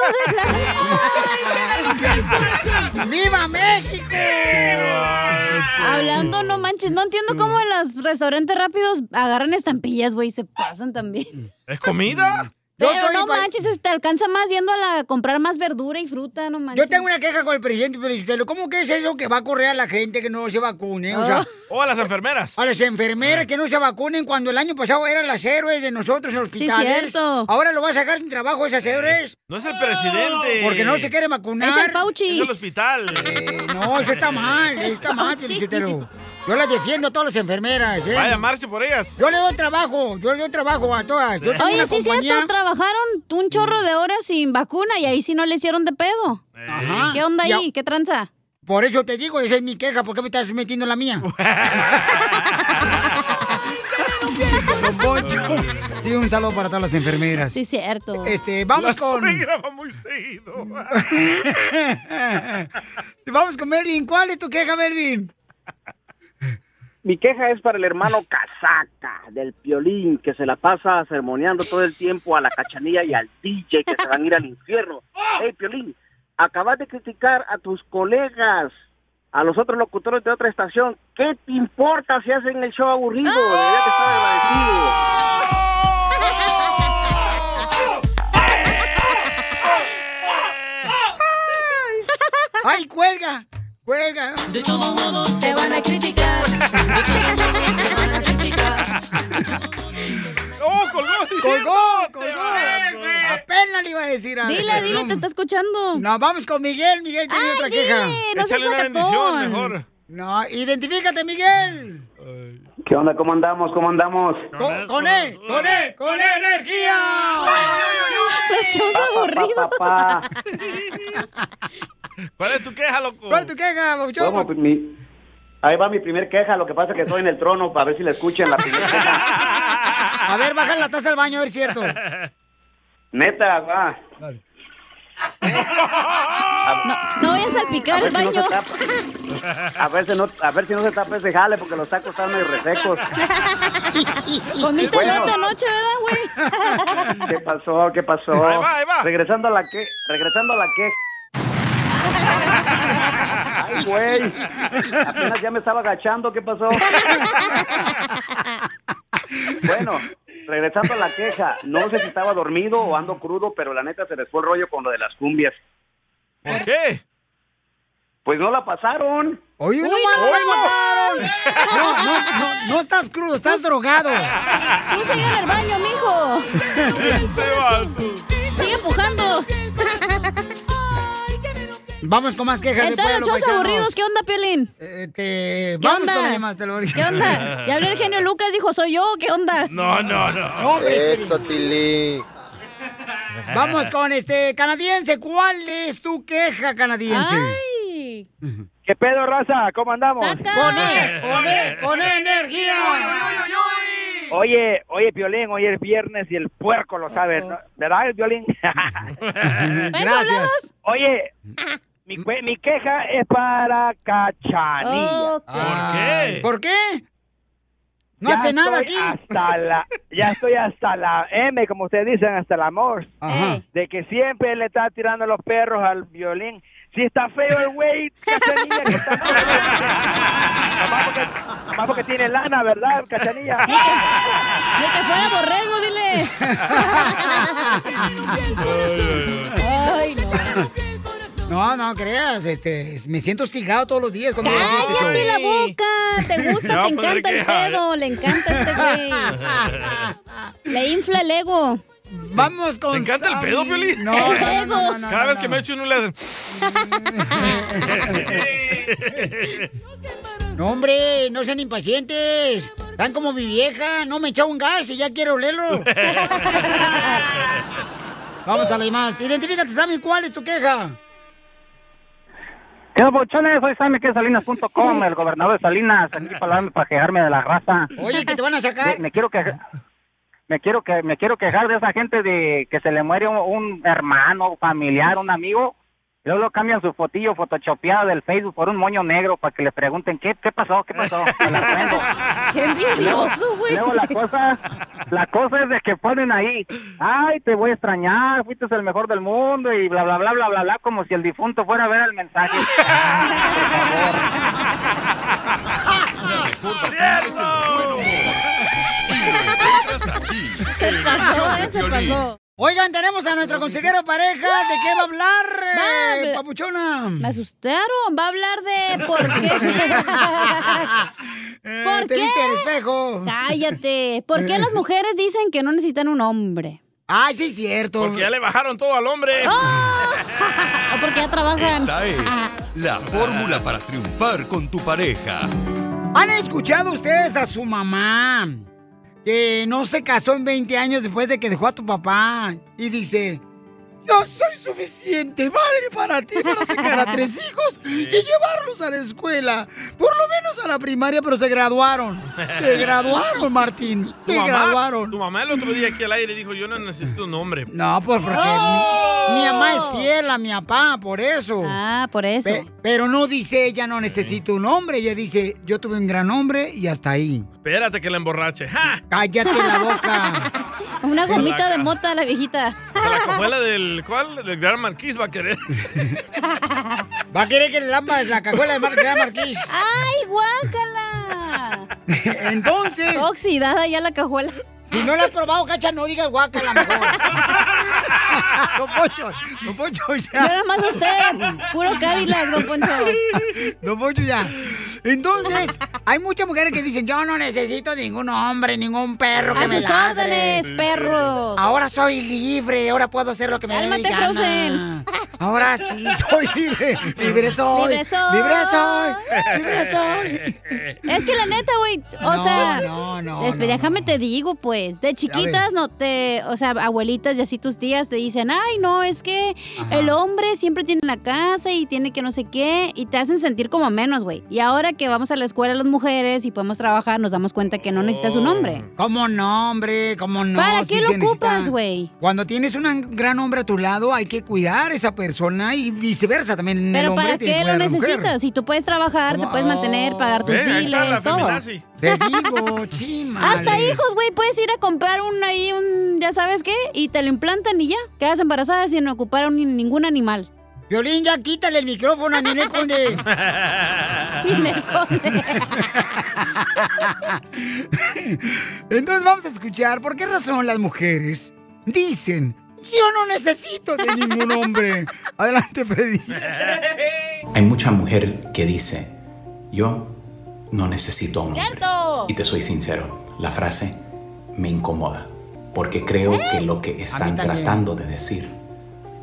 ¡Viva México! Hablando, no manches, no entiendo cómo en los restaurantes rápidos agarran estampillas, güey, se pasan también. ¿Es comida? Pero no manches, te alcanza más yendo a la, comprar más verdura y fruta, no manches. Yo tengo una queja con el presidente Felicitelo. ¿Cómo que es eso que va a correr a la gente que no se vacune? O sea, O a las enfermeras. a las enfermeras que no se vacunen cuando el año pasado eran las héroes de nosotros en los Sí, hospitales. cierto. Ahora lo va a sacar sin trabajo esas héroes. No es el presidente. Porque no se quiere vacunar. Es el Fauci. Es el hospital. Eh, no, eso está mal, eso está mal, Felicitelo. Yo las defiendo a todas las enfermeras. ¿eh? Vaya, marche por ellas. Yo le doy trabajo, yo le doy trabajo a todas. Yo tengo Oye, una sí, compañía- cierto, trabajaron un chorro de horas sin vacuna y ahí sí no le hicieron de pedo. Ajá. ¿Qué onda Y ahí? ¿Qué tranza? Por eso te digo, esa es mi queja. ¿Por qué me estás metiendo en la mía? Sí, un saludo para todas las enfermeras. Sí, cierto. Este, vamos La con. va muy seguido. vamos con Melvin. ¿Cuál es tu queja, Melvin? Mi queja es para el hermano casaca del piolín que se la pasa sermoneando todo el tiempo a la cachanilla y al DJ que se van a ir al infierno. Hey, piolín, acabas de criticar a tus colegas, a los otros locutores de otra estación. ¿Qué te importa si hacen el show aburrido? ¡Ay, cuelga! ¡Cuelga! De todos modos te van a criticar. De todos modos te van a criticar. ¡Oh, colgó! ¡Sí, ¡Colgó! cierto! ¡Colgó! Apenas le iba a decir a Dile, dile, te está escuchando. No, vamos con Miguel. Miguel tiene Ay, otra dile, queja. no seas Échale una bendición mejor. No, identifícate, Miguel. ¿Qué onda? ¿Cómo andamos? ¿Cómo andamos? Con, con él, con él, con energía. Los shows Pa, aburridos. ¿Cuál es tu queja, loco? ¿Cuál es tu queja, Bauchón? Bueno, pues, mi- Ahí va mi primer queja, lo que pasa es que estoy en el trono para ver si la escuchan la primera queja. A ver, baja la taza al baño, a ver si es cierto. Neta, va. No, no vayas a salpicar el si no baño. A ver, si no, a ver si no se tapa ese jale porque los tacos están medio resecos. Comiste Bueno. lata anoche, ¿verdad, güey? ¿Qué pasó? ¿Qué pasó? Ahí va, ahí va. Regresando a la que, regresando a la que. Ay, güey. Apenas ya me estaba agachando, ¿qué pasó? Bueno, regresando a la queja, no sé si estaba dormido o ando crudo, pero la neta se les fue el rollo con lo de las cumbias. ¿Por qué? Pues no la pasaron. Oye, no, Uy, no, no, no, no, no, no estás crudo, estás drogado. Tú sigue en el baño, mijo. Este vato. Sigue empujando. Vamos con más quejas de Entonces, pueblo, los shows aburridos, ¿qué onda, Piolín? Este, ¿Qué vamos onda? con las llamadas telefónicas. ¿Qué onda? Ya hablé el genio Lucas, dijo, soy yo, ¿qué onda? No, no, no. Hombre, Eso, Tilly. Vamos con este canadiense. ¿Cuál es tu queja, canadiense? Ay. ¿Qué pedo, raza? ¿Cómo andamos? Con él, con él, con energía. Oye, oye, Violín, hoy es viernes y el puerco lo sabe, ¿no? ¿verdad, Violín? Gracias. Oye, mi, que- mi queja es para Cachanilla. ¿Por qué? ¿Por qué? No Ya hace nada estoy aquí. Hasta la, ya estoy hasta la M, como ustedes dicen, hasta el amor. Ajá. De que siempre le está tirando los perros al violín. Si está feo el güey, Cachanilla, que está feo. Nomás porque, nomás porque tiene lana, ¿verdad, Cachanilla? Ni que fuera borrego, dile. Ay, no. No, no creas, este, me siento hostigado todos los días cuando este Cállate show. la boca. Te gusta, te poner encanta el pedo. Le encanta este güey. Le infla el ego. Vamos con ¿Te encanta el pedo, Piolín? No, no, no, no, no, Cada no, vez no. que me echo uno le hacen... No, hombre, no sean impacientes. Están como mi vieja. No me echaba un gas y ya quiero olerlo. Vamos a la más. Identifícate, Sammy, ¿cuál es tu queja? ¿Qué bochones? Soy Sammy, que es Salinas.com, el gobernador de Salinas, aquí para, para quejarme de la raza. Oye, que te van a sacar. Me, me quiero quejar. Me quiero que me quiero quejar de esa gente de que se le muere un, un hermano, familiar, un amigo, luego cambian su fotillo photoshopeada del Facebook por un moño negro para que le pregunten qué qué pasó, qué pasó. La. Qué envidioso, güey. Luego la cosa, la cosa es de que ponen ahí, ay, te voy a extrañar, fuiste el mejor del mundo y bla bla bla bla bla bla, como si el difunto fuera a ver el mensaje. Se pasó, eh, se pasó. Oigan, tenemos a nuestro consejero pareja. ¿De qué va a hablar, eh, papuchona? Me asustaron. Va a hablar de por qué. ¿Por Eh, te qué? viste al espejo. Cállate. ¿Por qué las mujeres dicen que no necesitan un hombre? Ay, sí, es cierto. Porque ya le bajaron todo al hombre. O porque ya trabajan. Esta es la fórmula para triunfar con tu pareja. ¿Han escuchado ustedes a su mamá que no se casó en 20 años después de que dejó a tu papá? Y dice, yo soy suficiente madre para ti para sacar a tres hijos y llevarlos a la escuela. Por lo menos a la primaria, pero se graduaron. Se graduaron, Martín. Tu Se mamá, graduaron. tu mamá el otro día aquí al aire dijo, yo no necesito un hombre. No, pues porque mi, mi mamá es fiel a mi papá, por eso. Ah, por eso. pero no dice ella no necesito un hombre, ella dice yo tuve un gran hombre y hasta ahí. Espérate que la emborrache. ¡Ja! Cállate la boca. Una gomita de mota, la viejita. La cajuela del, ¿cuál? Del Gran Marquís va a querer. Va a querer que le lambas la cajuela de Mar Gran Marquís. ¡Ay, guácala! Entonces. Oxidada ya la cajuela. Si no la has probado, cacha, no digas guácala mejor. Don Poncho, Don Poncho ya. Yo nada más a usted. Puro Cadillac, Don Poncho. Don Poncho ya. Entonces, hay muchas mujeres que dicen, yo no necesito ningún hombre, ningún perro que A me sus ladre". órdenes, perros. Ahora soy libre, ahora puedo hacer lo que me dé Cálmate, gana. Frozen. Ahora sí soy libre. Libre soy. Libre soy. Libre soy. Libre soy. Es que la neta, güey, o No, sea, no, no, déjame te digo, pues, de chiquitas no te, o sea, abuelitas y así tus tías te dicen, ay, no, es que el hombre siempre tiene la casa y tiene que no sé qué, y te hacen sentir como menos, güey. Y ahora que vamos a la escuela las mujeres y podemos trabajar, nos damos cuenta que no necesitas un hombre. ¿Cómo no, hombre? ¿Cómo no? ¿Para qué lo ocupas, güey? Cuando tienes un gran hombre a tu lado, hay que cuidar a esa persona y viceversa también. el Pero hombre ¿para qué lo necesitas? Si tú puedes trabajar, te puedes mantener, pagar tus biles, todo. Te digo, chimales. Hasta hijos, güey, puedes ir a comprar un ahí, un, ya sabes qué, y te lo implantan y ya, quedas embarazada sin ocupar a un- ningún animal. Violín, ya quítale el micrófono a Ninel Conde. Ninel Conde. Entonces vamos a escuchar por qué razón las mujeres dicen, yo no necesito de ningún hombre. Adelante, Freddy. Hay mucha mujer que dice, yo no necesito a un hombre. ¡Cierto! Y te soy sincero, la frase me incomoda, porque creo que lo que están tratando de decir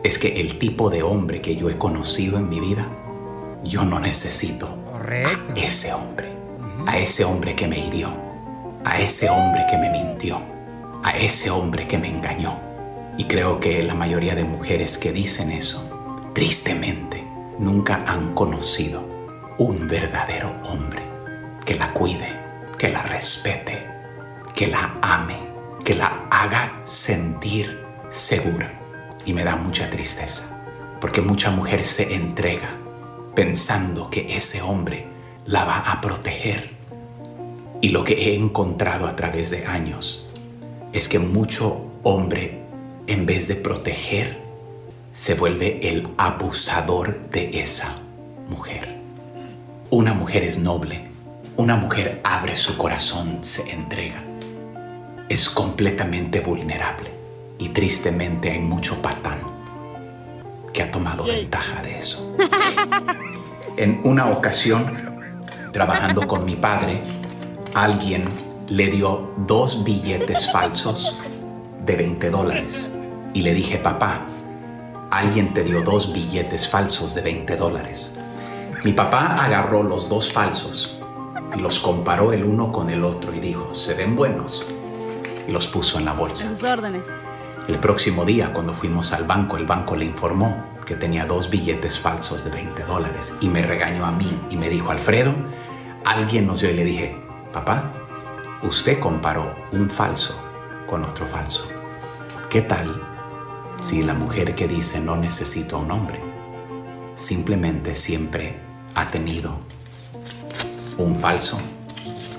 es que el tipo de hombre que yo he conocido en mi vida, yo no necesito a ese hombre, a ese hombre que me hirió, a ese hombre que me mintió, a ese hombre que me engañó. Y creo que la mayoría de mujeres que dicen eso, tristemente, nunca han conocido un verdadero hombre que la cuide, que la respete, que la ame, que la haga sentir segura. Y me da mucha tristeza, porque mucha mujer se entrega pensando que ese hombre la va a proteger. Y lo que he encontrado a través de años es que mucho hombre, en vez de proteger, se vuelve el abusador de esa mujer. Una mujer es noble, una mujer abre su corazón, se entrega. Es completamente vulnerable y tristemente hay mucho patán que ha tomado ventaja de eso. En una ocasión, trabajando con mi padre, alguien le dio dos billetes falsos de 20 dólares. Y le dije, papá, alguien te dio dos billetes falsos de 20 dólares. Mi papá agarró los dos falsos y los comparó el uno con el otro y dijo, se ven buenos. Y los puso en la bolsa. Sus órdenes. El próximo día, cuando fuimos al banco, el banco le informó que tenía dos billetes falsos de 20 dólares y me regañó a mí y me dijo, Alfredo, alguien nos dio y le dije, papá, usted comparó un falso con otro falso. ¿Qué tal si la mujer que dice no necesito a un hombre simplemente siempre ha tenido un falso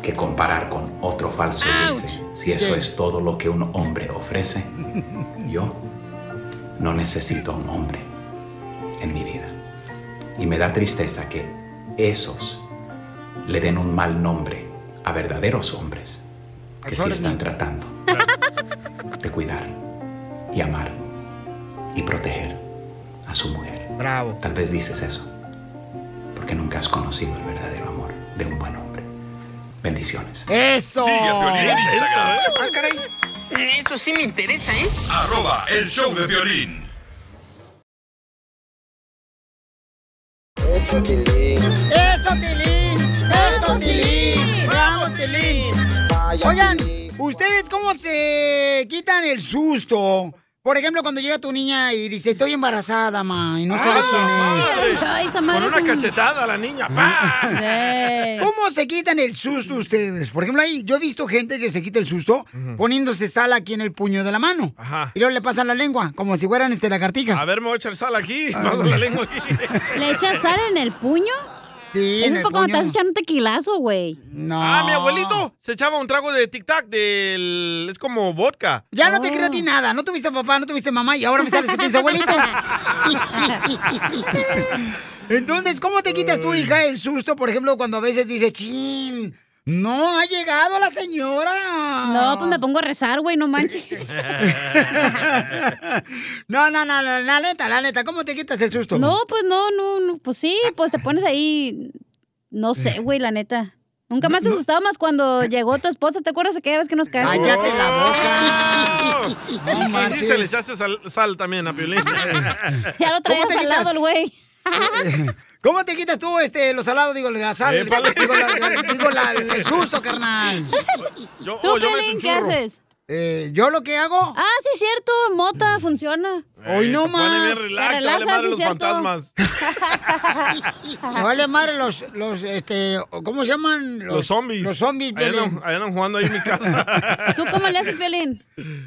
que comparar con otro falso y dice, si eso es todo lo que un hombre ofrece, yo no necesito a un hombre en mi vida. Y me da tristeza que esos le den un mal nombre a verdaderos hombres que sí están tratando de cuidar y amar y proteger a su mujer. Bravo. Tal vez dices eso porque nunca has conocido el verdadero amor de un buen hombre. Bendiciones. ¡Eso! Sigue a Piolín en Instagram. Ah, caray. Eso sí me interesa, ¿eh? Arroba el show de violín. ¡Eso, Tilín! ¡Eso, Tilín! ¡Bravo, Tilín! Oigan, ¿ustedes cómo se quitan el susto? Por ejemplo, cuando llega tu niña y dice, estoy embarazada, ma, y no sabe quién es. Ay, esa madre Con es una un- cachetada a la niña. ¿Cómo se quitan el susto ustedes? Por ejemplo, ahí yo he visto gente que se quita el susto poniéndose sal aquí en el puño de la mano. Ajá. Y luego le pasan la lengua, como si fueran este, lagartijas. A ver, me voy a echar sal aquí. Pasa la lengua aquí. ¿Le echas sal en el puño? Sí, Eso es para cuando estás echando un tequilazo, güey. No. Ah, mi abuelito se echaba un trago de tic-tac del... Es como vodka. Ya no te Oh. creo a ti nada. No tuviste papá, no tuviste mamá y ahora me sales que tienes abuelito. Entonces, ¿cómo te quitas tu hija el susto, por ejemplo, cuando a veces dice, chin, no ha llegado la señora? No, pues me pongo a rezar, güey, no manches. No, no, no, la, la neta, la neta, ¿cómo te quitas el susto? No, pues no, no, no, pues sí, pues te pones ahí, no sé, güey, la neta. Nunca más he asustado más cuando llegó tu esposa, ¿te acuerdas aquella vez que nos casamos? Cállate la Oh. No ¿Qué hiciste? Le echaste sal, sal también a Piolín. Ya lo traías ¿Cómo te al lado quitas? el güey. ¿Cómo te quitas tú este, los salados, digo, la sal? Digo, la- digo la- el susto, carnal. Yo, ¿Tú, oh, yo me Piolín, qué haces? Eh, ¿Yo lo que hago? Ah, sí, cierto, mota, funciona. Hoy no más. relax, Te te vale relajas, madre sí, los cierto. fantasmas. Me vale madre los, los, este, ¿cómo se llaman? Los zombies. Los zombies, Ahí Piolín. andan, ahí andan jugando ahí en mi casa. ¿Tú cómo le haces, Piolín?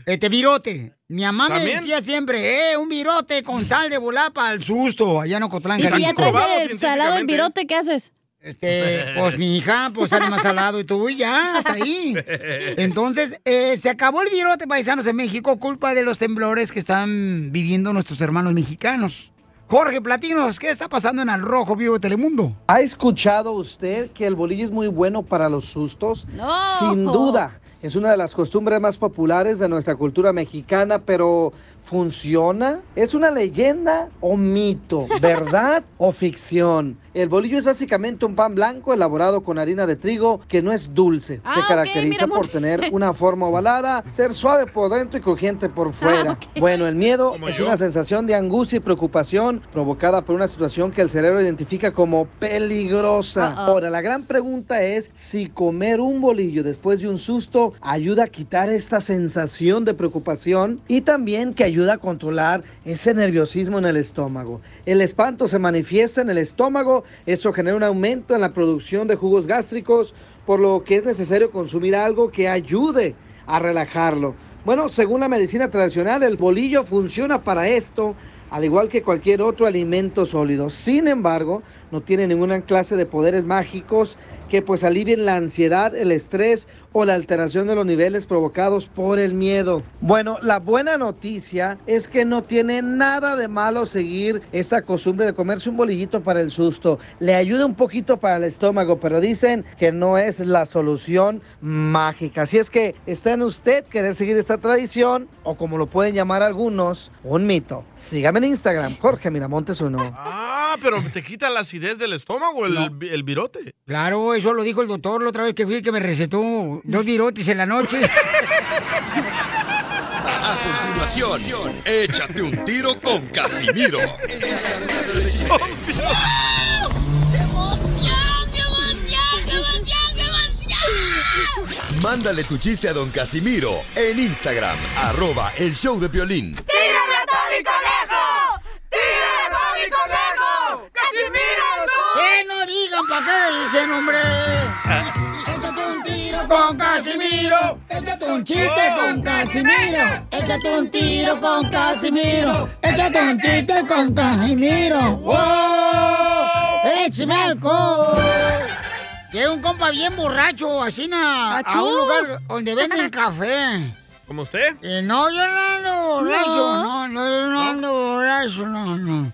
Este virote. Mi mamá me ¿También? decía siempre, eh, un virote con sal de volapa al susto, allá en Ocotlán, Y si ya traes el salado científicamente. virote, ¿qué haces? Este, pues mi hija, pues sale más salado y tú y ya, hasta ahí. Entonces, eh, se acabó el virote paisanos en México, culpa de los temblores que están viviendo nuestros hermanos mexicanos. Jorge Platinos, ¿qué está pasando en Al Rojo Vivo de Telemundo? ¿Ha escuchado usted que el bolillo es muy bueno para los sustos? No. Sin duda. Es una de las costumbres más populares de nuestra cultura mexicana, pero ¿funciona? ¿Es una leyenda o mito? ¿Verdad o ficción? El bolillo es básicamente un pan blanco elaborado con harina de trigo que no es dulce. Ah, Se ok, caracteriza mira, por tener una forma ovalada, ser suave por dentro y crujiente por fuera. Ah, ok. Bueno, el miedo Como es yo. una sensación de angustia y preocupación provocada por una situación que el cerebro identifica como peligrosa. Ahora, la gran pregunta es si comer un bolillo después de un susto ayuda a quitar esta sensación de preocupación y también que ayuda ayuda a controlar ese nerviosismo en el estómago. El espanto se manifiesta en el estómago, eso genera un aumento en la producción de jugos gástricos, por lo que es necesario consumir algo que ayude a relajarlo. Bueno, según la medicina tradicional, el bolillo funciona para esto, al igual que cualquier otro alimento sólido. Sin embargo, no tiene ninguna clase de poderes mágicos que pues alivien la ansiedad, el estrés o la alteración de los niveles provocados por el miedo. Bueno, la buena noticia es que no tiene nada de malo seguir esta costumbre de comerse un bolillito para el susto. Le ayuda un poquito para el estómago, pero dicen que no es la solución mágica. Así es que está en usted querer seguir esta tradición o como lo pueden llamar algunos, un mito. Sígame en Instagram, Jorge Miramontes uno. Ah, pero te quita la acidez del estómago, el, el virote. Claro, eso lo dijo el doctor la otra vez que fui que me recetó dos virotes en la noche. A continuación, échate un tiro con Casimiro. Mándale tu chiste a don Casimiro en Instagram, arroba el show de violín. ¡Tírame a Tony Conejo! ¡Tírame a Tony Conejo! ¡Casimiro ¡Que no digan pa' qué dicen, hombre! Échate un tiro con Casimiro. Échate un chiste con Casimiro. Échate un tiro con Casimiro. Échate un chiste con Casimiro. ¡Wow! ¡Échame alcohol! Llega un compa bien borracho, así na, a un lugar donde venden café. ¿Como usted? Eh, no, yo no ando borracho, no, no, yo no ando borracho, no, no.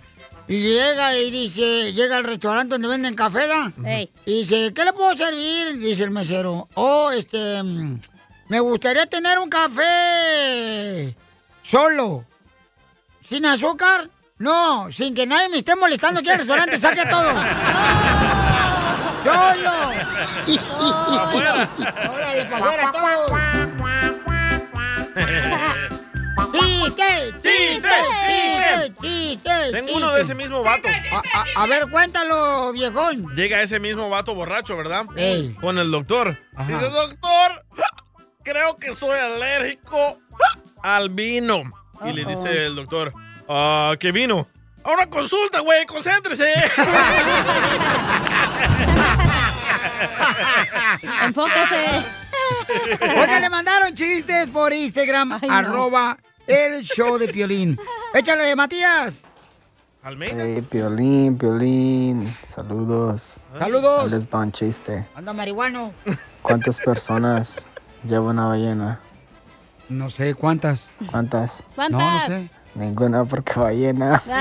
Y llega y dice, llega al restaurante donde venden café, ¿da? Y dice, ¿qué le puedo servir? Dice el mesero, oh, este, mm, me gustaría tener un café solo, sin azúcar, no, sin que nadie me esté molestando aquí al restaurante, saque todo. ¡Solo! ¡Órale, para afuera todo! ¡Chiste! ¡Chiste! ¡Chiste! ¡Chiste! Tengo uno de ese mismo vato. A, a- a ver, cuéntalo, viejón. Llega ese mismo vato borracho, ¿verdad? Ey. Con el doctor. Dice, doctor, creo que soy alérgico al vino. Y le dice el doctor, ah, ¿qué vino? A una consulta, güey, concéntrese. Enfócase. Oiga, le mandaron chistes por Instagram, arroba el show de Piolín. Échale, Matías. Almeida. Piolín, Piolín, saludos. Saludos. Les va un chiste. Anda marihuano. ¿Cuántas personas lleva una ballena? No sé cuántas. ¿Cuántas? ¿Cuántas? No, no sé. Ninguna porque ballena.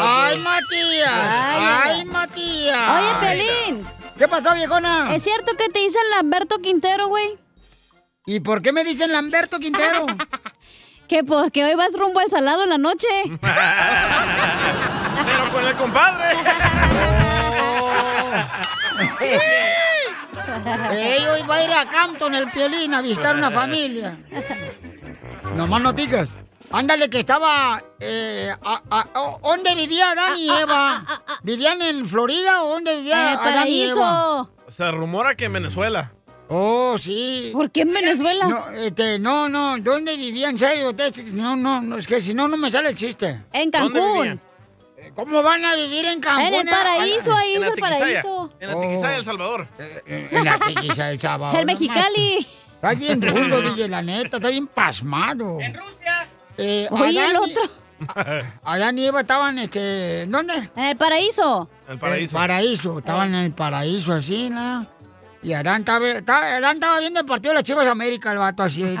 ¡Ay, Matías! ¡Ay, Matías! Oye, Pelín. ¿Qué pasó, viejona? ¿Es cierto que te dicen Lamberto Quintero, güey? ¿Y por qué me dicen Lamberto Quintero? que porque hoy vas rumbo al salado en la noche. Pero con el compadre. Ey, hoy va a ir a Campton el Piolín a visitar una familia. Nomás no digas. Ándale, que estaba... Eh, a- a- o- ¿Dónde vivía Adán y Eva? ¿Vivían en Florida o dónde vivía En el Adán y Eva? Se rumora que en Venezuela. Oh, sí. ¿Por qué en Venezuela? No, este, no, no, ¿dónde vivía en serio? No, no, no, es que si no, no me sale el chiste. En ¿Dónde Cancún. vivían? ¿Cómo van a vivir en Cancún? En el paraíso, ahí En es el paraíso. En la Tiquisaya, El Salvador. En la Tiquisaya, El Salvador. El Mexicali. Estás bien rudo, DJ, la neta, estás bien pasmado. ¿En Rusia? Eh, Oye, el Adán y- otro. Adán y Eva estaban, este, ¿dónde? En el paraíso. El paraíso. El paraíso, estaban en el paraíso así, ¿no? Y Adán estaba, estaba- Adán estaba viendo el partido de las Chivas América, el vato así.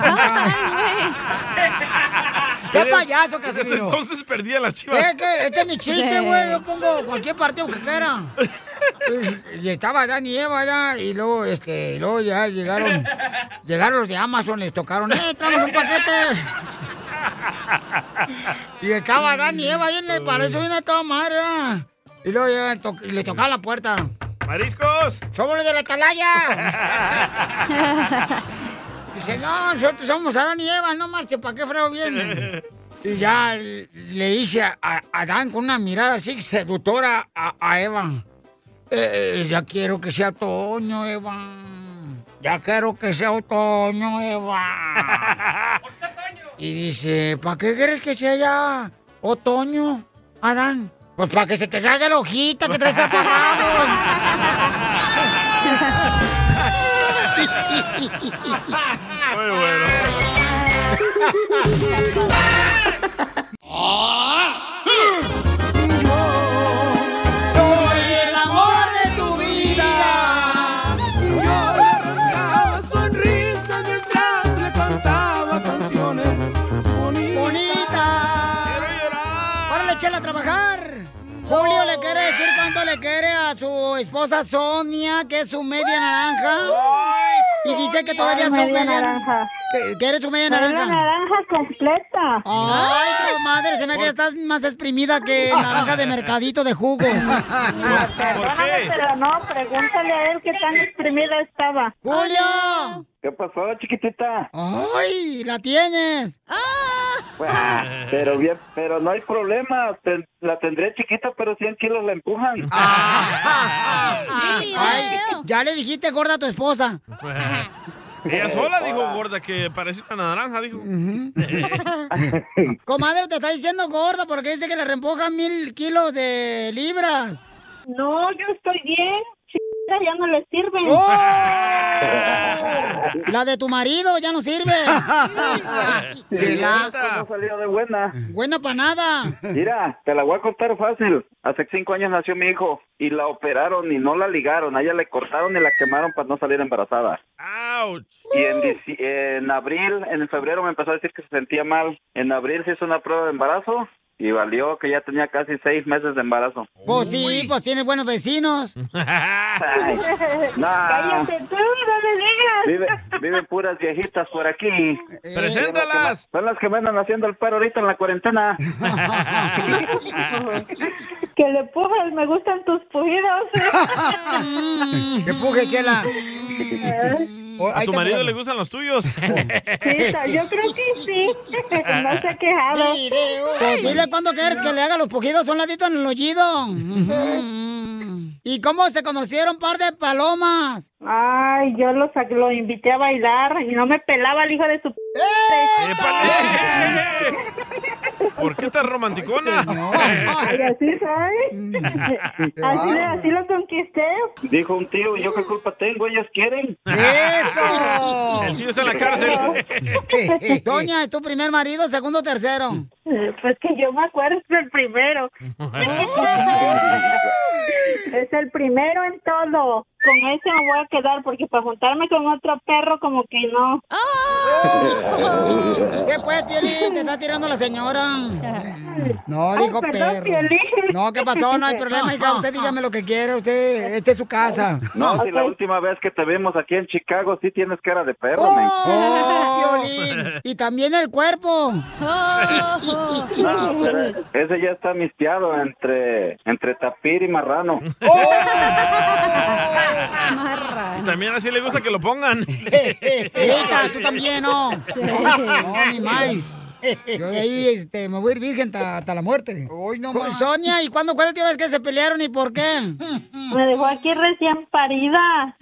¡Qué Desde- payaso, desde Casimiro! entonces perdía las chivas. Es que este es mi chiste, güey. Yo pongo cualquier partido que quiera. Y estaba Adán y Eva allá, y luego, este, y luego ya llegaron, llegaron los de Amazon, les tocaron, ¡eh, traemos un paquete! Y estaba Adán y Eva ahí en el paraíso, viene toda madre. Y luego ya to- y le tocaban la puerta. ¡Mariscos! ¡Somos los de la atalaya! Dice, no, nosotros somos Adán y Eva, no más que para qué frego vienen. Y ya le hice a, a Adán con una mirada así seductora a, a Eva. Eh, eh, ya quiero que sea Toño, Eva. ya quiero que sea otoño, Eva. Y dice, ¿para qué quieres que sea ya otoño, Adán? Pues para que se te caiga la hojita que traes apagado. Muy bueno. Soy el amor de tu vida. Arrancaba sonrisas mientras le cantaba canciones bonitas. ¡Bonita! ¡Órale, Chela, a trabajar! Julio le quiere decir cuánto le quiere a su esposa Sonia, que es su media naranja. Y dice que todavía media media naranja. Que, que eres su media naranja. la naranja completa. Ay, comadre, se me que estás más exprimida que naranja de mercadito de jugos. Perdóname, pero no, pregúntale a él qué tan exprimida estaba. ¡Julio! ¿Qué pasó, chiquitita? ¡Ay, la tienes! Ah, pero bien, pero no hay problema. La tendré chiquita, pero 100 kilos la empujan. Ay, ya le dijiste gorda a tu esposa. Ella sola dijo gorda que parecía una naranja, dijo. Comadre, te está diciendo gorda porque dice que le reempujan mil kilos de libras. No, yo estoy bien. Chiquita, ya no le sirve. ¡Oh! La de tu marido ya no sirve. Sí, la- no salió de buena. Buena para nada. Mira, te la voy a contar fácil. Hace cinco años nació mi hijo y la operaron y no la ligaron. A ella le cortaron y la quemaron para no salir embarazada. Y en abril, en febrero me empezó a decir que se sentía mal. En abril se hizo una prueba de embarazo y valió que ya tenía casi seis meses de embarazo. Pues sí, pues tienes buenos vecinos. Ay, no. Cállate tú, no le digas. Vive, viven puras viejitas por aquí. Preséntalas. Son las que me andan haciendo el paro ahorita en la cuarentena. que le pujes, me gustan tus pujidos. Que puje, chela. A tu marido le gustan los tuyos. Sí, yo creo que sí. No se ha quejado. Pues dile cuándo quieres que le haga los pujidos un ladito en el oído. ¿Y cómo se conocieron par de palomas? Ay, yo lo, lo invité a bailar y no me pelaba el hijo de su... ¿Por qué tan romanticona? Ay, así soy. Así, así lo conquisté. Dijo un tío, ¿yo qué culpa tengo? Ellas quieren. ¡Eso! El tío está en la cárcel. Doña, ¿es tu primer marido, segundo o tercero? Pues que yo me acuerdo es el primero. Es el primero en todo. Con ese me voy a quedar porque para juntarme con otro perro como que no. ¿Qué pues, Piolín? Te está tirando la señora. No, Ay, dijo perdón, perro. Piolín. No, ¿qué pasó? No hay problema, hija. Usted dígame lo que quiere. Usted, esta es su casa. No, si la última vez que te vimos aquí en Chicago sí tienes cara de perro, men. ¡Oh, Piolín! Y también el cuerpo. No, pero ese ya está mistiado entre, entre tapir y marrano. Y también así le gusta que lo pongan. Hija, tú también, ¿no? No, ni más. Yo de ahí este, me voy a ir virgen hasta la muerte. Hoy no Sonia, ¿y cuándo fue la última vez que se pelearon y por qué? Me dejó aquí recién parida.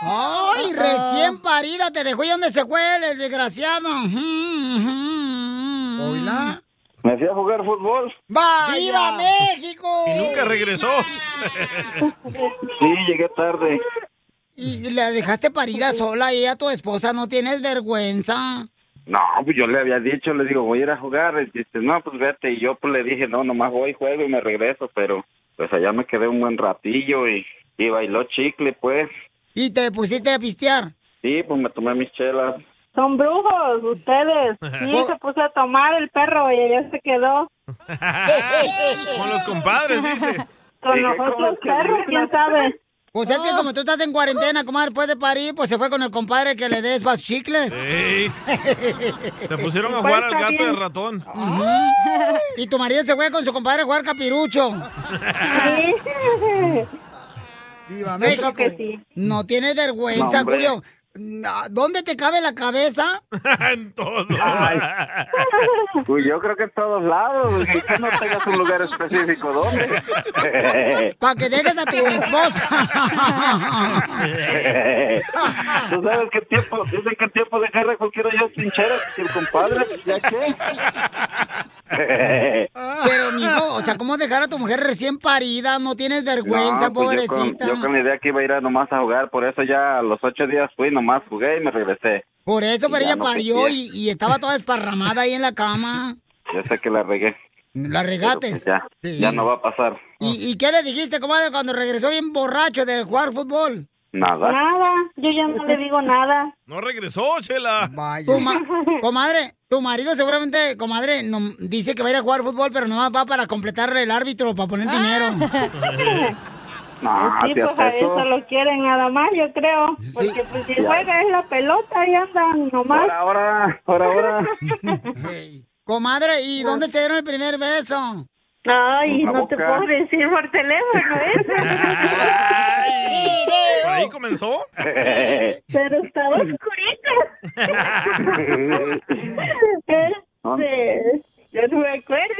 ¡Ay, recién parida! Te dejó y dónde se fue el, desgraciado. ¿Oíla? Me fui a jugar fútbol. ¡Viva México! Y nunca regresó. Sí, llegué tarde. Y la dejaste parida sola y a tu esposa, ¿no tienes vergüenza? No, pues yo le había dicho, le digo, voy a ir a jugar. Y dice, no, pues vete. Y yo pues le dije, no, nomás voy, juego y me regreso. Pero pues allá me quedé un buen ratillo y, y bailó chicle, pues. ¿Y te pusiste a pistear? Sí, pues me tomé mis chelas. Son brujos ustedes. Sí, se puso a tomar el perro y ya se quedó. Con los compadres, dice. Con los ¿cómo otros es que perros, quién sabe. Pues es que como tú estás en cuarentena, comadre, después de parir, pues se fue con el compadre que le des más chicles. Ey. Le pusieron a jugar al gato de bien. ratón. Y tu marido se fue con su compadre a jugar capirucho. ¡Viva Yo México! que sí. No tienes vergüenza. Julio. ¿Dónde te cabe la cabeza? en todo. Pues yo creo que en todos lados, que no tengas un lugar específico, ¿dónde? Para que dejes a tu esposa. Tú sabes qué tiempo, dicen que en tiempo de guerra cualquiera ya es trinchera, el compadre, ¿ya qué? Pero, mijo, o sea, ¿cómo dejar a tu mujer recién parida? No tienes vergüenza, No, pues yo con- pobrecita. Yo con, la idea que iba a ir a nomás a jugar, por eso ya a los ocho días fui, nomás jugué y me regresé. Por eso, pero Ya ella no parió y, y estaba toda esparramada ahí en la cama. Yo sé que la regué. La regates. Pues ya, Sí. ya no va a pasar. ¿Y, y qué le dijiste, comadre, cuando regresó bien borracho de jugar fútbol? Nada. Nada, yo ya no le digo nada. No regresó, Chela. Tu ma- comadre, tu marido seguramente, comadre, no, dice que va a ir a jugar fútbol, pero nomás va para completarle el árbitro, para poner dinero. No, sí, pues a eso. lo quieren nada más, yo creo. Porque pues si juega es la pelota y andan nomás. Ahora, ahora, ahora, ahora. Comadre, ¿y dónde se dieron el primer beso? Ay, no te puedo decir por teléfono, ¿eh? ¿Por ahí comenzó? Pero estaba oscurito. Este, yo no me acuerdo.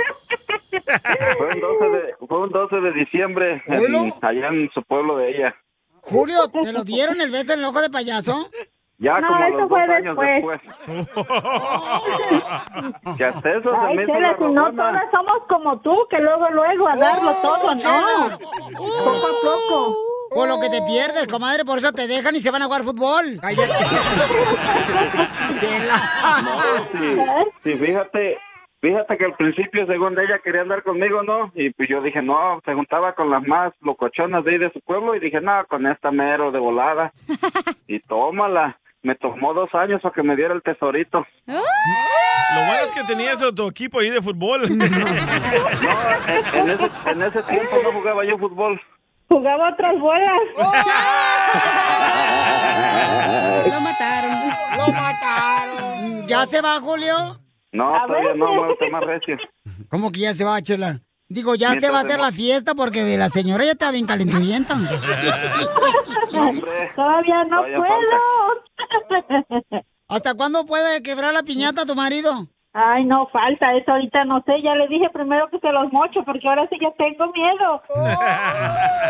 Fue un 12 de, fue un 12 de diciembre, en- allá en su pueblo de ella. Julio, ¿te lo dieron el beso en el ojo de payaso? Ya No, como eso los fue dos años después. después. Que hasta eso se Ay, me hizo Chela, la si no todas somos como tú, que luego, luego a darlo todo, ¿no? Chela. Poco a poco. Por lo que te pierdes, comadre, por eso te dejan y se van a jugar fútbol. Cállate. Sí, sí, fíjate, fíjate que al principio, según ella, quería andar conmigo, ¿no? Y pues yo dije, no, se juntaba con las más locochonas de ahí de su pueblo y dije, no, con esta mero de volada. Y tómala. Me tomó dos años para que me diera el tesorito. Lo bueno es que tenías tu equipo ahí de fútbol. En, en ese, en ese tiempo no jugaba yo fútbol. Jugaba otras bolas. Lo mataron. Lo mataron. ¿Ya se va, Julio? No, todavía no, muévete más recio. ¿Cómo que ya se va, Chela? Digo, ya Mientras se va a hacer la fiesta porque la señora ya está bien calenturienta. Todavía no Todavía puedo. ¿Hasta cuándo puede quebrar la piñata tu marido? Ay, no falta, eso ahorita no sé. Ya le dije primero que se los mocho, porque ahora sí ya tengo miedo.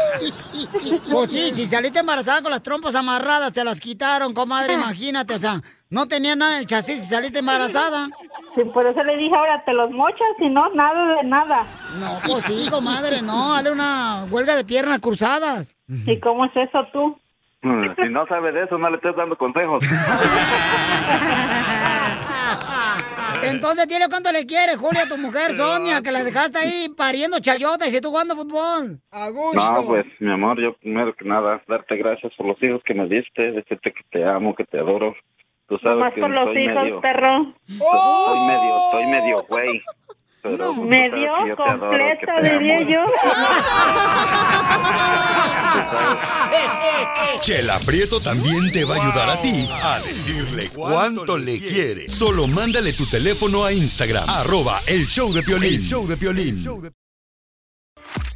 Pues sí, si saliste embarazada con las trompas amarradas, te las quitaron, comadre, imagínate, o sea, no tenía nada en el chasis si saliste embarazada. Sí, por eso le dije ahora, te los mochas, si no, nada de nada. No, pues sí, comadre, no, dale una huelga de piernas cruzadas. ¿Y cómo es eso tú? Mm, Si no sabe de eso, no le estés dando consejos. Entonces dile cuánto le quieres, Julia, a tu mujer, Sonia, que la dejaste ahí pariendo chayotas y tú jugando fútbol. A No, pues, mi amor, yo primero que nada, darte gracias por los hijos que me diste, decirte que te amo, que te adoro. Tú sabes Más que por los soy hijos, medio, perro. soy medio, soy medio güey. Pero yo adoro, que completa, te amo. diría yo. Chela Prieto también te va a ayudar a ti a decirle cuánto le quiere. Solo mándale tu teléfono a Instagram, arroba el show de Piolín. El show de Piolín.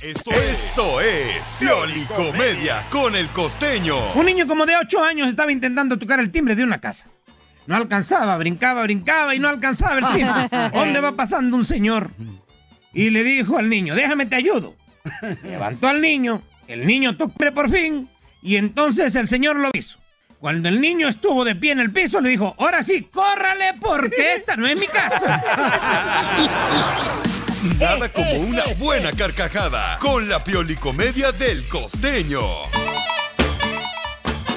Esto, esto es Piolicomedia con el costeño. Un niño como de 8 años estaba intentando tocar el timbre de una casa. No alcanzaba, brincaba, brincaba y no alcanzaba el timbre. ¿Dónde va pasando un señor? Y le dijo al niño, déjame te ayudo. Levantó al niño, el niño tocó por fin y entonces el señor lo hizo. Cuando el niño estuvo de pie en el piso, le dijo, ahora sí, córrale porque esta no es mi casa. Nada como una buena carcajada con la Piolicomedia del costeño.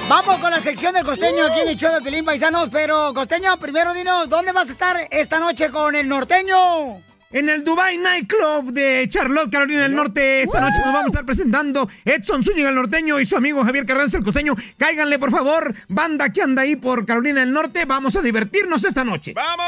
Vamos con la sección del costeño aquí en el show de Pelín Paisanos, pero costeño, primero dinos, ¿dónde vas a estar esta noche con el norteño? En el Dubai Nightclub de Charlotte, Carolina del Norte. Esta noche nos vamos a estar presentando Edson Zúñiga el norteño y su amigo Javier Carranza el costeño. Cáiganle, por favor, banda que anda ahí por Carolina del Norte. Vamos a divertirnos esta noche. ¡Vamos!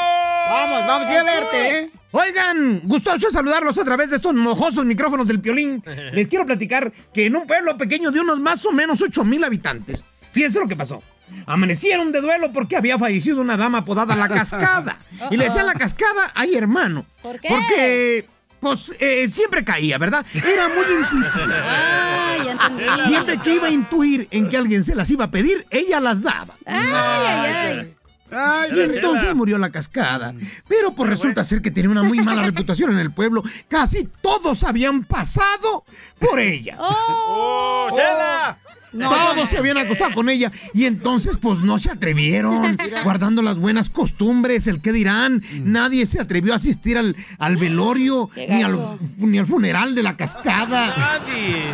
Vamos, vamos a ir a verte, ¿eh? Oigan, gustoso saludarlos a través de estos mojosos micrófonos del Piolín. Les quiero platicar que en un pueblo pequeño de unos más o menos 8 mil habitantes, fíjense lo que pasó. Amanecieron de duelo porque había fallecido una dama apodada La Cascada. Y le decían La Cascada, ay hermano. ¿Por qué? Porque pues eh, siempre caía, ¿verdad? Era muy intuitiva. Ah, ya entendí. Siempre que iba a intuir en que alguien se las iba a pedir, ella las daba. Ay, ay, ay. y entonces murió la cascada. Pero pues resulta ser que tenía una muy mala reputación en el pueblo. Casi todos habían pasado por ella. ¡Oh, Chela! Todos se habían acostado con ella y entonces pues no se atrevieron, guardando las buenas costumbres, el qué dirán. Nadie se atrevió a asistir al, al velorio ni al, ni al funeral de la cascada. Nadie.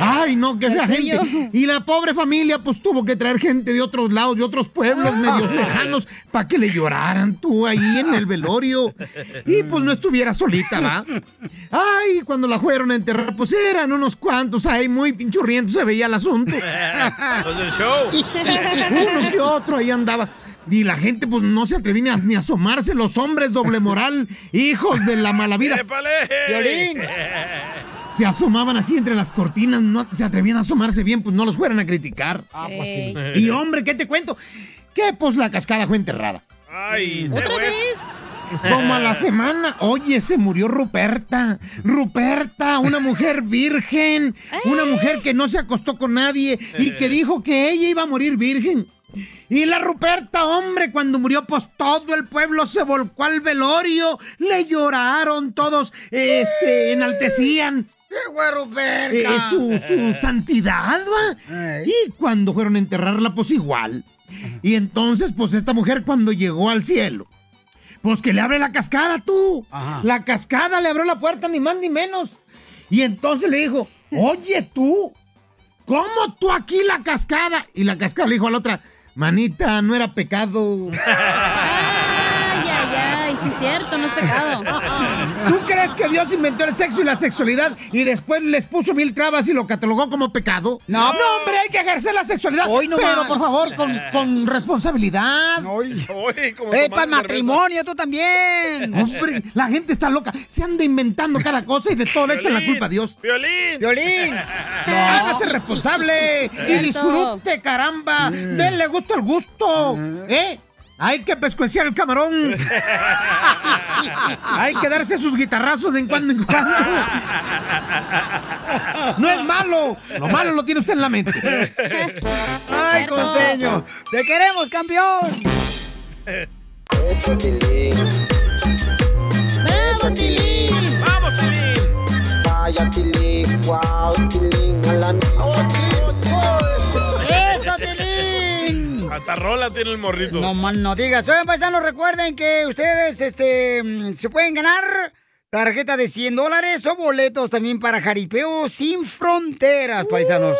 Ay, no, qué fea El tuyo. gente. Y la pobre familia, pues tuvo que traer gente de otros lados, de otros pueblos medios lejanos, para que le lloraran tú ahí en el velorio. Y pues no estuviera solita, ¿va? Ay, cuando la fueron a enterrar, pues eran unos cuantos ahí, muy pinchurrientos se veía el asunto. Los del show. Uno que otro ahí andaba. Y la gente pues no se atrevía ni a, ni a asomarse, los hombres doble moral, hijos de la mala vida. Violín. Se asomaban así entre las cortinas, no se atrevían a asomarse bien, pues no los fueran a criticar. Ah, pues sí. Y hombre, ¿qué te cuento? Que pues la cascada fue enterrada. Ay, se ¿Otra vez? Como a la semana. Oye, se murió Ruperta. Ruperta, una mujer virgen. Una mujer que no se acostó con nadie y que dijo que ella iba a morir virgen. Y la Ruperta, hombre, cuando murió, pues todo el pueblo se volcó al velorio. Le lloraron todos, este, enaltecían. ¡Qué güey, Ruperta! eh, su, su santidad, ¿va? Y cuando fueron a enterrarla, pues igual. Y entonces, pues esta mujer cuando llegó al cielo, pues que le abre la cascada tú. La cascada le abrió la puerta, ni más ni menos. Y entonces le dijo, oye tú, ¿cómo tú aquí la cascada? Y la cascada le dijo a la otra, manita, no era pecado. Ay, ay, ay. Sí, es cierto, no es pecado. ¿Tú crees que Dios inventó el sexo y la sexualidad y después les puso mil trabas y lo catalogó como pecado? No. no hombre, hay que ejercer la sexualidad. Hoy no pero más. por favor, con, con responsabilidad. Oye, como ¡Eh, para el matrimonio, tú también! Hombre, la gente está loca. Se anda inventando cada cosa y de todo le echan la culpa a Dios. Violín. ¡Violín! Hágase responsable y disfrute, caramba. Denle gusto al gusto. ¿Eh? Hay que pescueciar el camarón. Hay que darse sus guitarrazos de en cuando en cuando. No es malo. Lo malo lo tiene usted en la mente. ¡Ay, costeño! ¡Te queremos, campeón! ¡Bravo, Tilín! ¡Vamos, Tilín! Vaya Tilín, wow, Tilín, a la oh, ¡Eso, Tilín! Hasta rola tiene el morrito. No más no digas. Oigan, paisanos, recuerden que ustedes este, se pueden ganar tarjeta de 100 dólares o boletos también para Jaripeo sin fronteras, paisanos.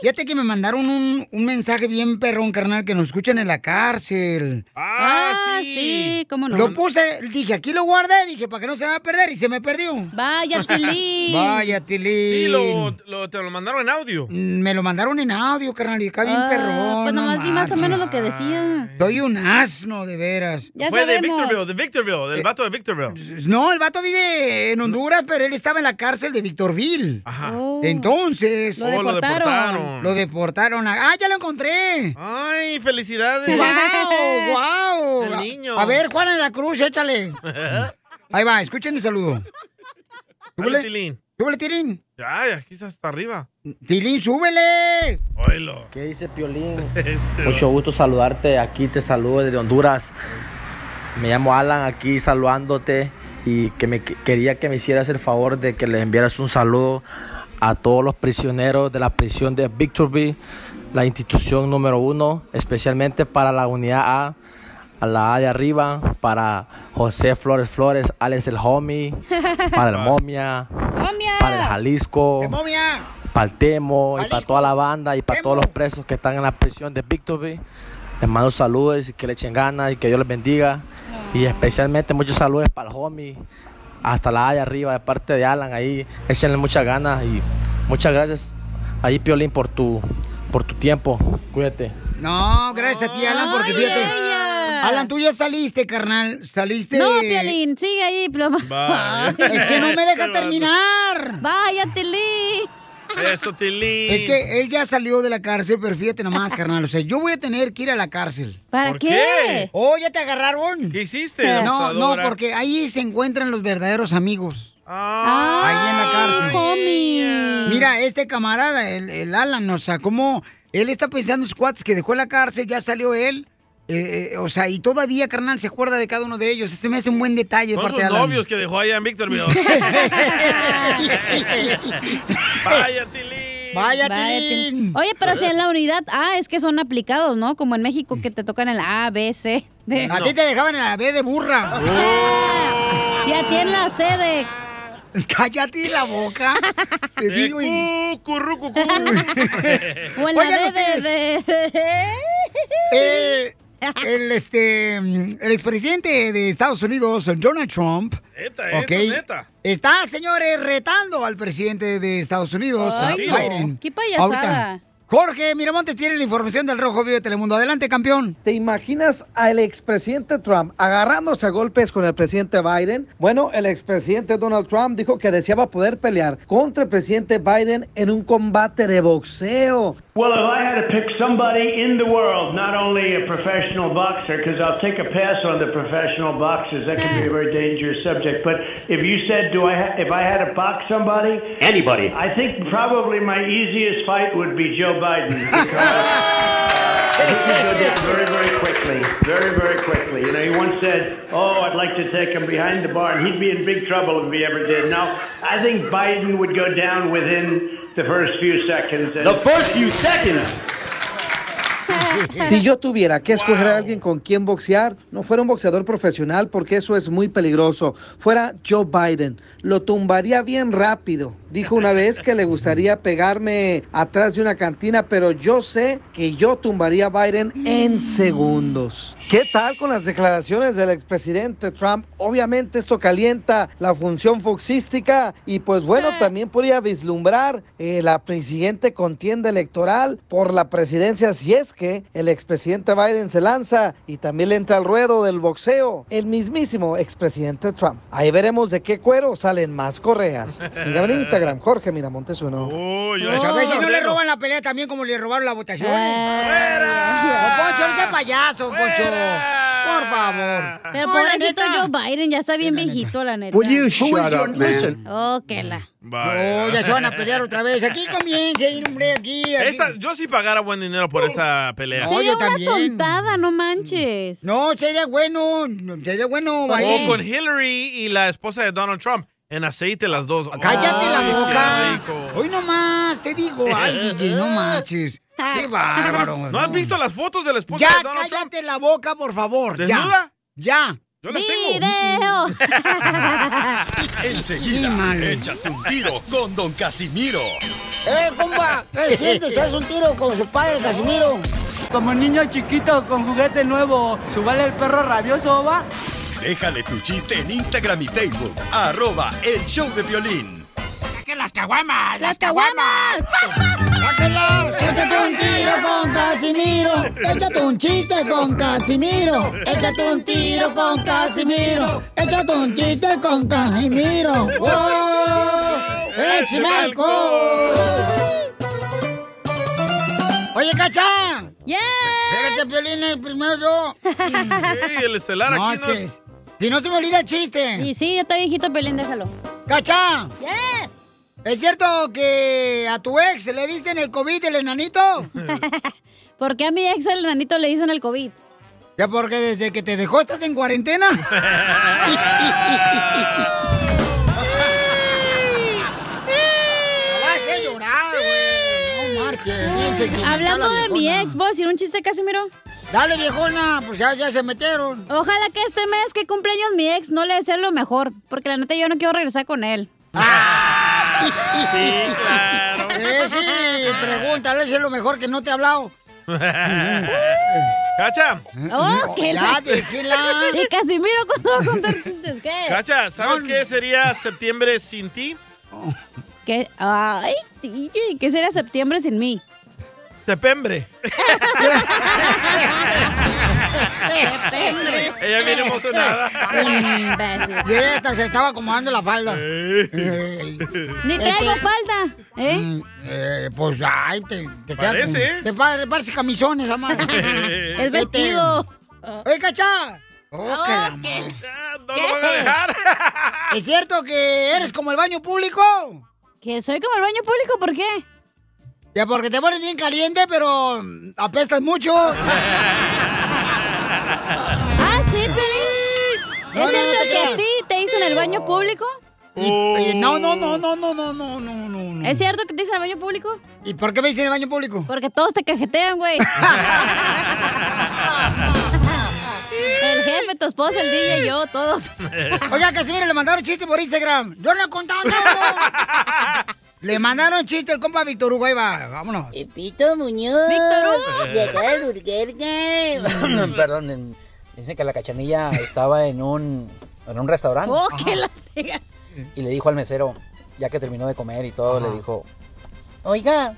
Fíjate que me mandaron un, un mensaje bien perrón, carnal, que nos escuchan en la cárcel. Ah, Ah, sí, cómo no. Lo puse, dije, aquí lo guardé, dije, para que no se va a perder, y se me perdió. Vaya, Tilín. Vaya, Sí, Tilín. lo, lo- te lo mandaron en audio. Mm, Me lo mandaron en audio, carnal, y acá bien Ah, perrón. Pues no nomás di más o menos lo que decía. Soy un asno, de veras. Ya Fue de sabemos. Victorville, de Victorville, del vato de Victorville. No, el vato vive en Honduras, pero él estaba en la cárcel de Victorville. Ajá. Oh. Entonces, Lo Oh, lo deportaron. Deportaron. lo deportaron. a- ¡Ah, ya lo encontré! Ay, felicidades. ¡Wow! ¡Wow! El niño. A ver, Juana de la Cruz, échale. Ahí va, escuchen el saludo. Súbele, Tilín. súbele, Tilín. Ay, aquí está hasta arriba. Tilín, súbele. Oílo. ¿Qué dice Piolín? Este, Mucho gusto saludarte. Aquí te saludo desde Honduras. Me llamo Alan, aquí saludándote. Y que me que- quería que me hicieras el favor de que les enviaras un saludo a todos los prisioneros de la prisión de Victorville, la institución número uno, especialmente para la unidad A, a la A de arriba, para José Flores Flores, Alex el Homie, para el Momia, ¡Momia! para el Jalisco para el Temo y para toda la banda y para todos los presos que están en la prisión de Victorville. Les mando saludos y que le echen ganas y que Dios les bendiga. Y especialmente muchos saludos para el homie, hasta la allá arriba, de parte de Alan ahí. Échenle muchas ganas y muchas gracias ahí, Piolín, por tu, por tu tiempo. Cuídate. No, gracias a ti, Alan, porque fíjate. Alan, tú ya saliste, carnal. Saliste. No, Piolín, sigue ahí. pero- Vaya. Es que no me dejas terminar. Vaya, Tilín. Eso, Tilín. Es que él ya salió de la cárcel, pero fíjate nomás, carnal. O sea, yo voy a tener que ir a la cárcel. ¿Para ¿Por qué? Oh, ¿ya te agarraron? ¿Qué hiciste, No, no, porque ahí se encuentran los verdaderos amigos. Ah, ahí en la cárcel. homie. Mira, este camarada, el, el Alan, o sea, como él está pensando en sus cuates que dejó la cárcel, ya salió él. Eh, eh, o sea, y todavía, carnal, se acuerda de cada uno de ellos. Ese me hace un buen detalle de Son parte sus de Alan. novios que dejó allá en Victorville. Vaya, Tilín. Vaya, Tilín. Oye, pero si en la unidad A es que son aplicados, ¿no? Como en México que te tocan el A, B, C. D. A ti te dejaban en la B de burra. Y a ti en la C de... Cállate la boca. Te digo. y- O en la Oigan D de... ustedes. de- El, el, este, el expresidente de Estados Unidos, Donald Trump, Neta, neta. está, señores, retando al presidente de Estados Unidos, a no. Biden. Qué payasada. Ahorita. Jorge Miramontes tiene la información del Rojo Vivo de Telemundo. Adelante, campeón. ¿Te imaginas al expresidente Trump agarrándose a golpes con el presidente Biden? Bueno, el expresidente Donald Trump dijo que deseaba poder pelear contra el presidente Biden en un combate de boxeo. Well, if I had to pick somebody in the world, not only a professional boxer, because I'll take a pass on the professional boxers, that can be a very dangerous subject. But if you said, do I, ha- if I had to box somebody, Anybody. I think probably my easiest fight would be Joe Biden because he could go down very, very quickly, very, very quickly. You know, he once said, "Oh, I'd like to take him behind the bar," and he'd be in big trouble if he ever did. Now, I think Biden would go down within the first few seconds. and- The first few seconds. Si yo tuviera que escoger a alguien con quien boxear, no fuera un boxeador profesional porque eso es muy peligroso. Fuera Joe Biden. Lo tumbaría bien rápido. Dijo una vez que le gustaría pegarme atrás de una cantina, pero yo sé que yo tumbaría a Biden en segundos. ¿Qué tal con las declaraciones del expresidente Trump? Obviamente esto calienta la función foxística y pues bueno, también podría vislumbrar eh, la siguiente contienda electoral por la presidencia si es que el expresidente Biden se lanza y también le entra al ruedo del boxeo el mismísimo expresidente Trump. Ahí veremos de qué cuero salen más correas. Síganme en Instagram, Jorge Miramontes uno. Pues a ver si no le roban la pelea también como le robaron la votación. ¡Fuera! Poncho, no payaso, Poncho. Por favor. Pero la pobrecito. Joe Biden, ya está bien viejito, la neta. Will you shut up, man? Oh, que la. Oh, ya se van a pelear otra vez. Aquí comienza, hombre, aquí. aquí. Esta- yo sí pagara buen dinero por esta pelea. No, yo una también. tontada, no manches. No, sería bueno, sería bueno. O vaya. con Hillary y la esposa de Donald Trump. En aceite las dos. Cállate Ay, la boca. Hoy nomás, te digo. Ay, DJ, no manches. Qué bárbaro. ¿No has visto las fotos de la esposa Ya, de Donald Trump? cállate la boca, por favor. ya. ¿Desnuda? Ya. Yo las tengo. ¡Video! Enseguida, échate un tiro con Don Casimiro. ¡Eh, compa! ¿Qué sientes? ¿Haz un tiro con su padre, Casimiro? Como niño chiquito con juguete nuevo, ¿subale el perro rabioso, va? Déjale tu chiste en Instagram y Facebook. Arroba el show de violín. ¡Que las caguamas! ¡Las caguamas! ¡Sáquenlas! Échate un tiro con Casimiro. Échate un chiste con Casimiro. Échate un tiro con Casimiro. Échate un chiste con Casimiro. ¡Wow! ¡Échame alcohol! Oye, Cacha. ¡Yes! Espérate, Piolín, eh, primero yo. Sí, el estelar No, aquí es nos- que es- si no se me olvida el chiste. Y sí, ya está viejito, Pelín, déjalo. ¡Cacha! ¡Yes! ¿Es cierto que a tu ex le dicen el COVID el enanito? ¿Por qué a mi ex el nanito le dicen el COVID? Ya porque desde que te dejó estás en cuarentena. Vas a llorar, güey. No marches. Hablando la de mi ex, ¿puedo decir un chiste, Casimiro? Dale, viejona, pues ya, ya se metieron. Ojalá que este mes que cumpleaños mi ex no le desee lo mejor, porque la neta yo no quiero regresar con él. Sí, claro. Eh, sí, pregúntale si es lo mejor que no te ha hablado. Cacha, ¡Oh, qué la... déjela. Y Casimiro, ¿cuándo va a contar chistes? ¿Qué? Cacha, ¿sabes qué sería septiembre sin ti? ¿Qué? Ay, ¿qué sería septiembre sin mí? Sepembre. Septembre. Ella viene emocionada. Y se estaba acomodando la falda. Ni traigo Este- falda, ¿eh? Mm, eh, pues, ay, te, te Parece, ¿eh? Te pa- parece camisones, amor. Es vestido. ¡Oye, cacha! Oh, que la madre. No lo van a dejar. ¿Es cierto que eres como el baño público? ¿Que soy como el baño público? ¿Por qué? Porque te pones bien caliente, pero mm, apestas mucho. Ah, sí, Pelín. No, ¿Es no, no cierto que a ti te dicen el baño público? Y- y- no, no, no, no, no, no, no, no, no. ¿Es cierto que te dicen el baño público? ¿Y por qué me dicen el baño público? Porque todos te cajetean, güey. el jefe, tu esposa, el DJ, yo, todos. Oiga, Casimiro, le mandaron chiste por Instagram. Yo no he contado. Le mandaron chiste el compa Víctor Hugo. Ahí va, vámonos. Pito Muñoz. Víctor Hugo. De acá del Burger Perdón, en- dicen que la cachanilla estaba en un, en un restaurante. Oh, que la Y le dijo al mesero, ya que terminó de comer y todo, le dijo, oiga,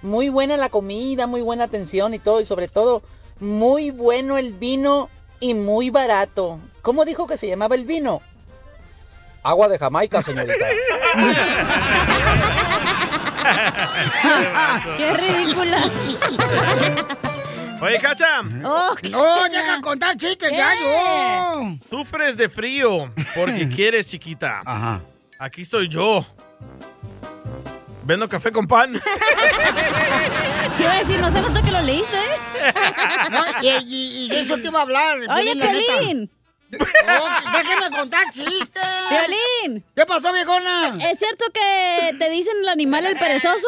muy buena la comida, muy buena atención y todo, y sobre todo, muy bueno el vino y muy barato. ¿Cómo dijo que se llamaba el vino? Agua de Jamaica, señorita. ¡Qué ridícula! Oye, Cacha. Oh, no, deja contar chistes, ya yo. Sufres de frío porque quieres, chiquita. Ajá. Aquí estoy yo. Vendo café con pan. Te iba a decir, no se nota que lo leíste, ¿eh? No, y, y- y eso te iba a hablar. Oye. Piolín. Oh, déjeme contar chistes. Piolín. ¿Qué pasó, viejona? ¿Es cierto que te dicen el animal el perezoso?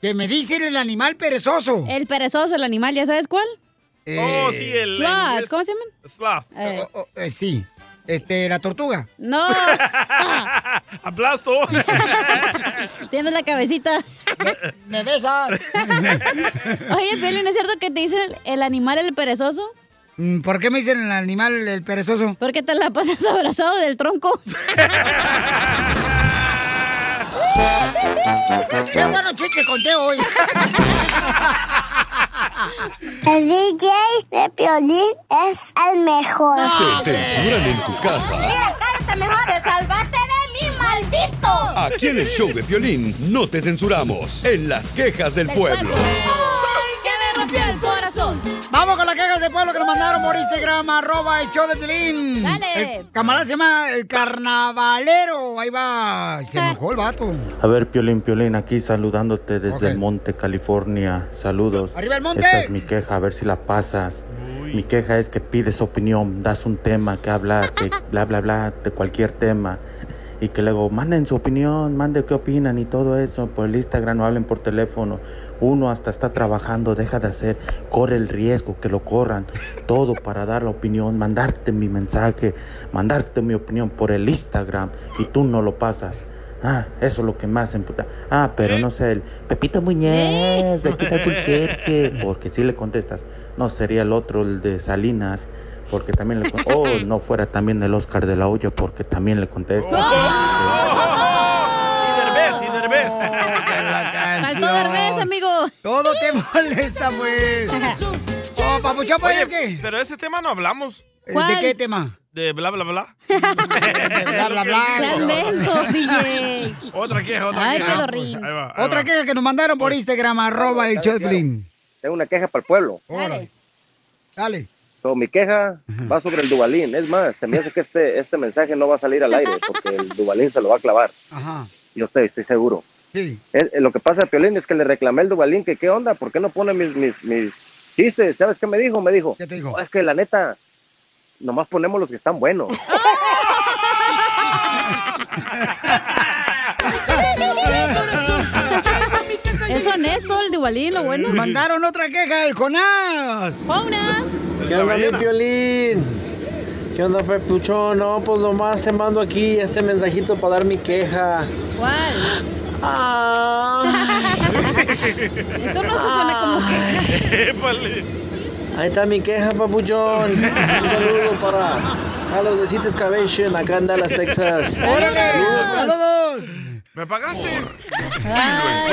Que me dicen el animal perezoso. El perezoso, el animal, ¿ya sabes cuál? Oh, sí, el Sloth. ¿cómo se llaman? Sloth. Eh, Oh, oh, eh, sí. Este, la tortuga. No, Aplasto. tienes la cabecita. ¿Me besas? Oye, Piolín, ¿es cierto que te dicen el, el animal el perezoso? Mm, ¿Por qué me dicen el animal el perezoso? Porque te la pasas abrazado del tronco. ¡Qué bueno chiste conté hoy! El DJ de Piolín es el mejor. Te censuran en tu casa. cállate mejor. Te salvaste de mí, maldito. Aquí en el show de violín no te censuramos. En las quejas del pueblo. Vamos con las quejas del pueblo que nos mandaron por Instagram, arroba el show de Pilín. Dale. El camarada se llama el carnavalero. Ahí va. Se enojó el vato. A ver, Piolín, Piolín, aquí saludándote desde el Monte, California. Saludos. ¡Arriba el monte! Esta es mi queja, a ver si la pasas. Mi queja es que pides opinión, das un tema que hablar, que bla, bla, bla, de cualquier tema. Y que luego manden su opinión, manden qué opinan y todo eso por el Instagram, no hablen por teléfono. Uno hasta está trabajando, deja de hacer, corre el riesgo que lo corran. Todo para dar la opinión, mandarte mi mensaje, mandarte mi opinión por el Instagram y tú no lo pasas. Ah, eso es lo que más emputa. Ah, pero no sé, el Pepito Muñez, de aquí del Pulquerque, porque si le contestas, no sería el otro, el de Salinas, porque también le con- Oh, no fuera también el Oscar de la Hoya, porque también le contestas. Y Derbez, y Derbez. Faltó Derbez, amigo. Todo te molesta, pues. Oh, papuchón, pues, Oye, ¿qué? pero ese tema no hablamos. ¿De qué tema? De bla, bla, bla. bla, bla, bla. Seas menso, DJ. Otra queja, otra Ay, queja. pedorrín. Ahí va, ahí Otra va. queja que nos mandaron por Instagram, arroba el de Pilín. Tengo una queja para el pueblo. Dale. Dale. So, mi queja va sobre el Dubalín. Es más, se me hace que este, este mensaje no va a salir al aire porque el Dubalín se lo va a clavar. Ajá. Yo estoy, estoy seguro. Sí. Eh, lo que pasa, Piolín, es que le reclamé al Dubalín que qué onda, ¿por qué no pone mis, mis, mis chistes? ¿Sabes qué me dijo? Me dijo, ¿Qué te dijo? "Oh, es que la neta, nomás ponemos los que están buenos. Es honesto el Dubalín, lo bueno. Mandaron otra queja, el Jonás. ¡Jonas! ¿Qué onda, mi Piolín? ¿Qué onda, Pepuchón? No, pues nomás te mando aquí este mensajito para dar mi queja. ¿Cuál? Ah. Eso no se suena como queja. Épale. Ahí está mi queja, Papuchón. Un saludo para Carlos de City Excavation, acá en Dallas, Texas. ¡Órale! ¡Saludos! ¿Me pagaste?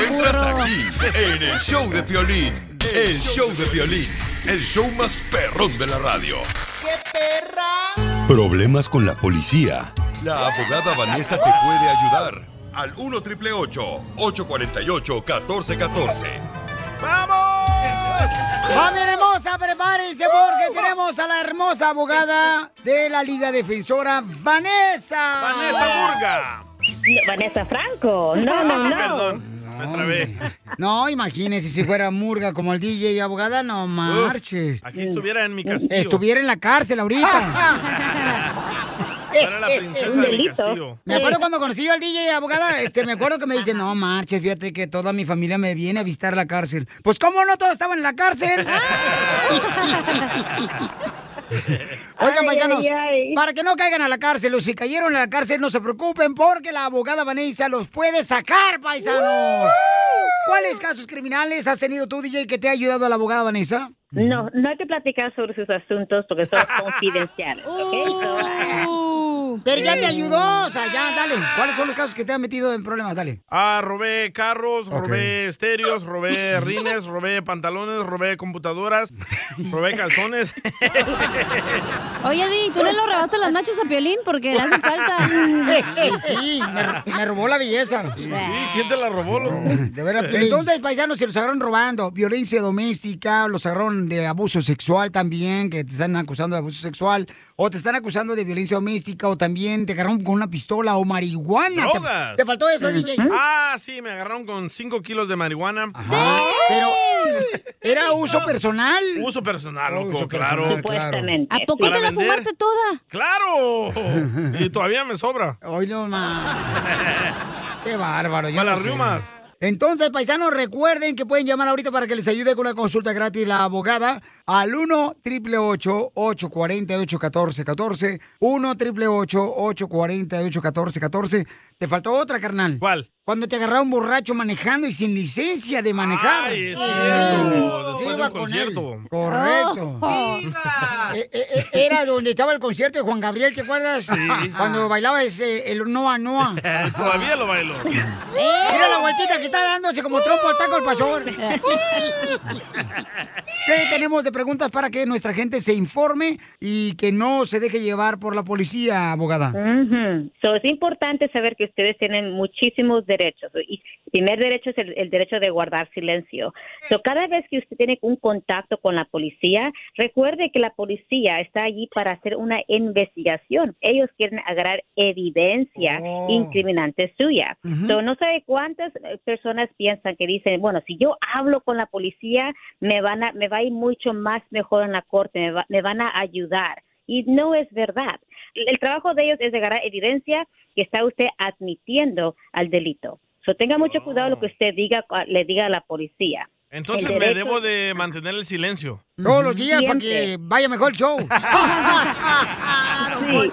Encuentras aquí, en el show de Piolín. El show de Piolín. El show más perrón de la radio. ¡Qué perra! Problemas con la policía. La abogada Vanessa te puede ayudar. Al 1 triple 848 1414. ¡Vamos! ¡Familia hermosa, prepárense porque tenemos a la hermosa abogada de la Liga Defensora, Vanessa. Vanessa Burga. Vanessa Franco. No, no, no. Perdón, me trabé. No, imagínese si fuera murga como el DJ y abogada, no marches. Aquí estuviera en mi castillo. Estuviera en la cárcel ahorita. Era la princesa Un de mi delito. castillo. Me acuerdo cuando conocí yo al DJ abogada, este, me acuerdo que me dice, no marches, fíjate que toda mi familia me viene a visitar la cárcel. Pues cómo no, todos estaban en la cárcel. Oigan, Ay, paisanos, ay, ay. para que no caigan a la cárcel, o si cayeron a la cárcel, no se preocupen porque la abogada Vanessa los puede sacar, paisanos. ¿Cuáles casos criminales has tenido tú, DJ, que te ha ayudado a la abogada Vanessa? No, no hay que platicar sobre sus asuntos porque son confidenciales. ¿ok? So, Pero ya te ayudó, o sea, ya, dale. ¿Cuáles son los casos que te han metido en problemas? Dale. Ah, robé carros, robé estéreos, robé rines, robé pantalones, robé computadoras, robé calzones. Oye, Di, ¿tú no le robaste las nachas a Piolín? Porque le hace falta. sí, me, me robó la belleza. Sí, ¿quién te la robó, loco? De veras, Entonces, paisanos, se los agarraron robando, violencia doméstica, los agarraron de abuso sexual también, que te están acusando de abuso sexual, o te están acusando de violencia doméstica, o también te agarraron con una pistola o marihuana. ¿Te- ¡Drogas! ¿Te, faltó eso, DJ? Ah, sí, me agarraron con 5 kilos de marihuana. Pero, ¿era uso personal? Uso personal, loco, Uso claro. personal, claro. ¿A poco te la vender. fumaste toda? ¡Claro! Y todavía me sobra. Hoy no más. Qué bárbaro. yo Para no sé. riumas. Entonces, paisanos, recuerden que pueden llamar ahorita para que les ayude con una consulta gratis la abogada al 1 888 848 1414 1 888 848 1414 Te faltó otra, carnal. ¿Cuál? Cuando te agarraron borracho manejando y sin licencia de manejar. Ay, es Sí. cierto. Después de un con concierto. él. Correcto. Oh. Eh, eh, eh, Era donde estaba el concierto de Juan Gabriel, ¿te acuerdas? Cuando bailaba ese, el Noa Noa. Todavía lo bailo. Mira la vueltita que está dándose como trompo al taco el pastor. ¿Qué tenemos de preguntas para que nuestra gente se informe y que no se deje llevar por la policía, abogada? Ujú. So, es importante saber que ustedes tienen muchísimos derechos. Y el primer derecho es el, el derecho de guardar silencio. So, cada vez que usted tiene un contacto con la policía, recuerde que la policía está allí para hacer una investigación. Ellos quieren agarrar evidencia Oh. incriminante suya. Ujú. So, no sabe cuántas eh, personas piensan que dicen, bueno, si yo hablo con la policía, me van a, me va a ir mucho más mejor en la corte, me, va- me van a ayudar. Y no es verdad. El trabajo de ellos es de agarrar evidencia que está usted admitiendo al delito. So, tenga mucho cuidado lo que usted diga, le diga a la policía. Entonces me debo de mantener el silencio. Todos los días para que vaya mejor el show. Sí.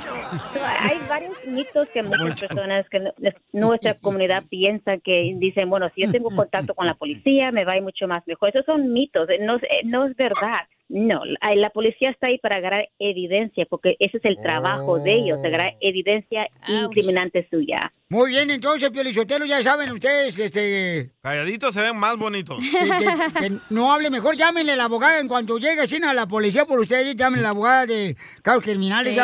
Hay varios mitos que muchas personas que no- nuestra comunidad piensan que dicen, bueno, si yo tengo contacto con la policía, me va a ir mucho más mejor. Esos son mitos, eh, no, es- eh, no es verdad. No, la, policía está ahí para agarrar evidencia, porque ese es el trabajo de ellos, agarrar evidencia incriminante suya. Muy bien, entonces, Piolichotelo, ya saben ustedes, este, Calladitos se ven más bonitos. que, que- que no hable mejor, llámenle a la abogada en cuanto llegue China, a la policía por ustedes, llámenle a la abogada de casos criminales,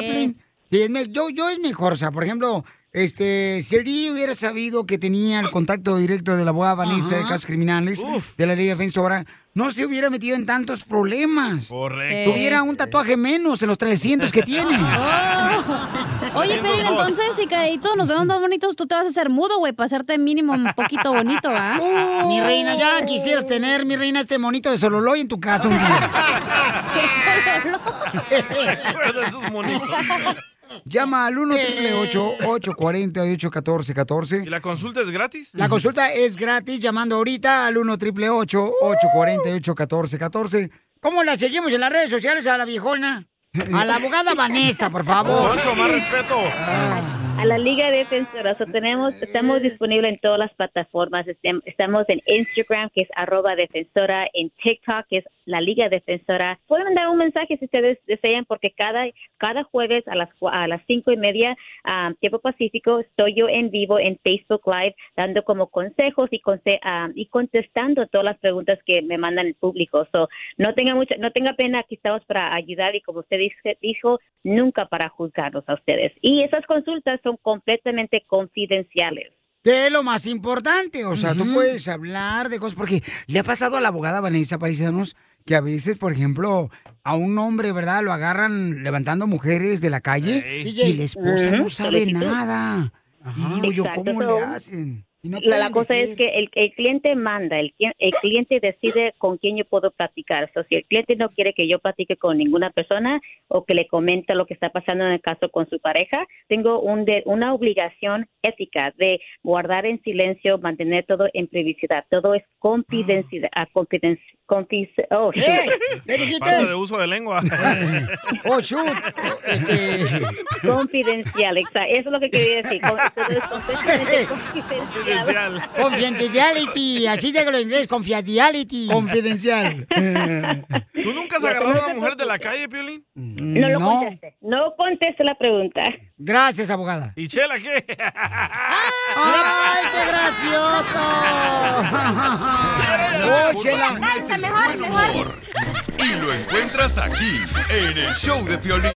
Sí. yo, yo es mejor, o sea, por ejemplo, este, si el DJ hubiera sabido que tenía el contacto directo de la abogada Vanessa de casos criminales, de la ley defensora, no se hubiera metido en tantos problemas. Correcto. Tuviera un tatuaje menos en los 300 que tiene. Oye, Piolín, entonces, si cadito nos vemos más bonitos, tú te vas a hacer mudo, güey, para hacerte mínimo un poquito bonito, ¿ah? Mi reina, ya quisieras tener, mi reina, este monito de Sololoy en tu casa un día. Recuerda esos monitos. Llama al 1 848 1414 ¿Y la consulta es gratis? La consulta es gratis llamando ahorita al 1 848 1414 ¿Cómo la seguimos en las redes sociales a la viejona? A la abogada Vanessa, por favor. Poncho, más respeto. A la Liga Defensora. So, tenemos, estamos disponibles en todas las plataformas. Estamos en Instagram, que es arroba defensora, en TikTok, que es la Liga Defensora. Pueden mandar un mensaje si ustedes desean, porque cada, cada jueves a las, a las cinco y media, ah, tiempo pacífico, estoy yo en vivo en Facebook Live, dando como consejos y, conse- ah, y contestando todas las preguntas que me mandan el público. So, no tenga mucha, no tenga pena, aquí estamos para ayudar y como usted dice- dijo, nunca para juzgarlos a ustedes. Y esas consultas son completamente confidenciales. Es lo más importante, o sea, tú puedes hablar de cosas, porque le ha pasado a la abogada Vanessa Paisanos que a veces, por ejemplo, a un hombre, ¿verdad? Lo agarran levantando mujeres de la calle y la esposa no sabe nada. Y digo yo, Exacto, ¿cómo so, le hacen? No la, la cosa es que el, el cliente manda, el, el cliente decide con quién yo puedo platicar. So, si el cliente no quiere que yo platique con ninguna persona o que le comente lo que está pasando en el caso con su pareja, tengo un de- una obligación ética de guardar en silencio, mantener todo en privacidad. Todo es confidencial. ah, confiden- confis- oh, shoot. Falta de uso de lengua. Oh, shoot. Este, Confidencial, exacto. Eso es lo que quería decir. Confidencial. Confidentiality, así de en inglés, confidentiality. Confidencial. ¿Tú nunca has agarrado a una mujer de la calle, Piolín? No lo conteste. No conteste la pregunta. Gracias, abogada. ¿Y Chela qué? ¡Ay, qué gracioso! ¡Oh, Chela! Buen humor. Y lo encuentras aquí, en el show de Piolín.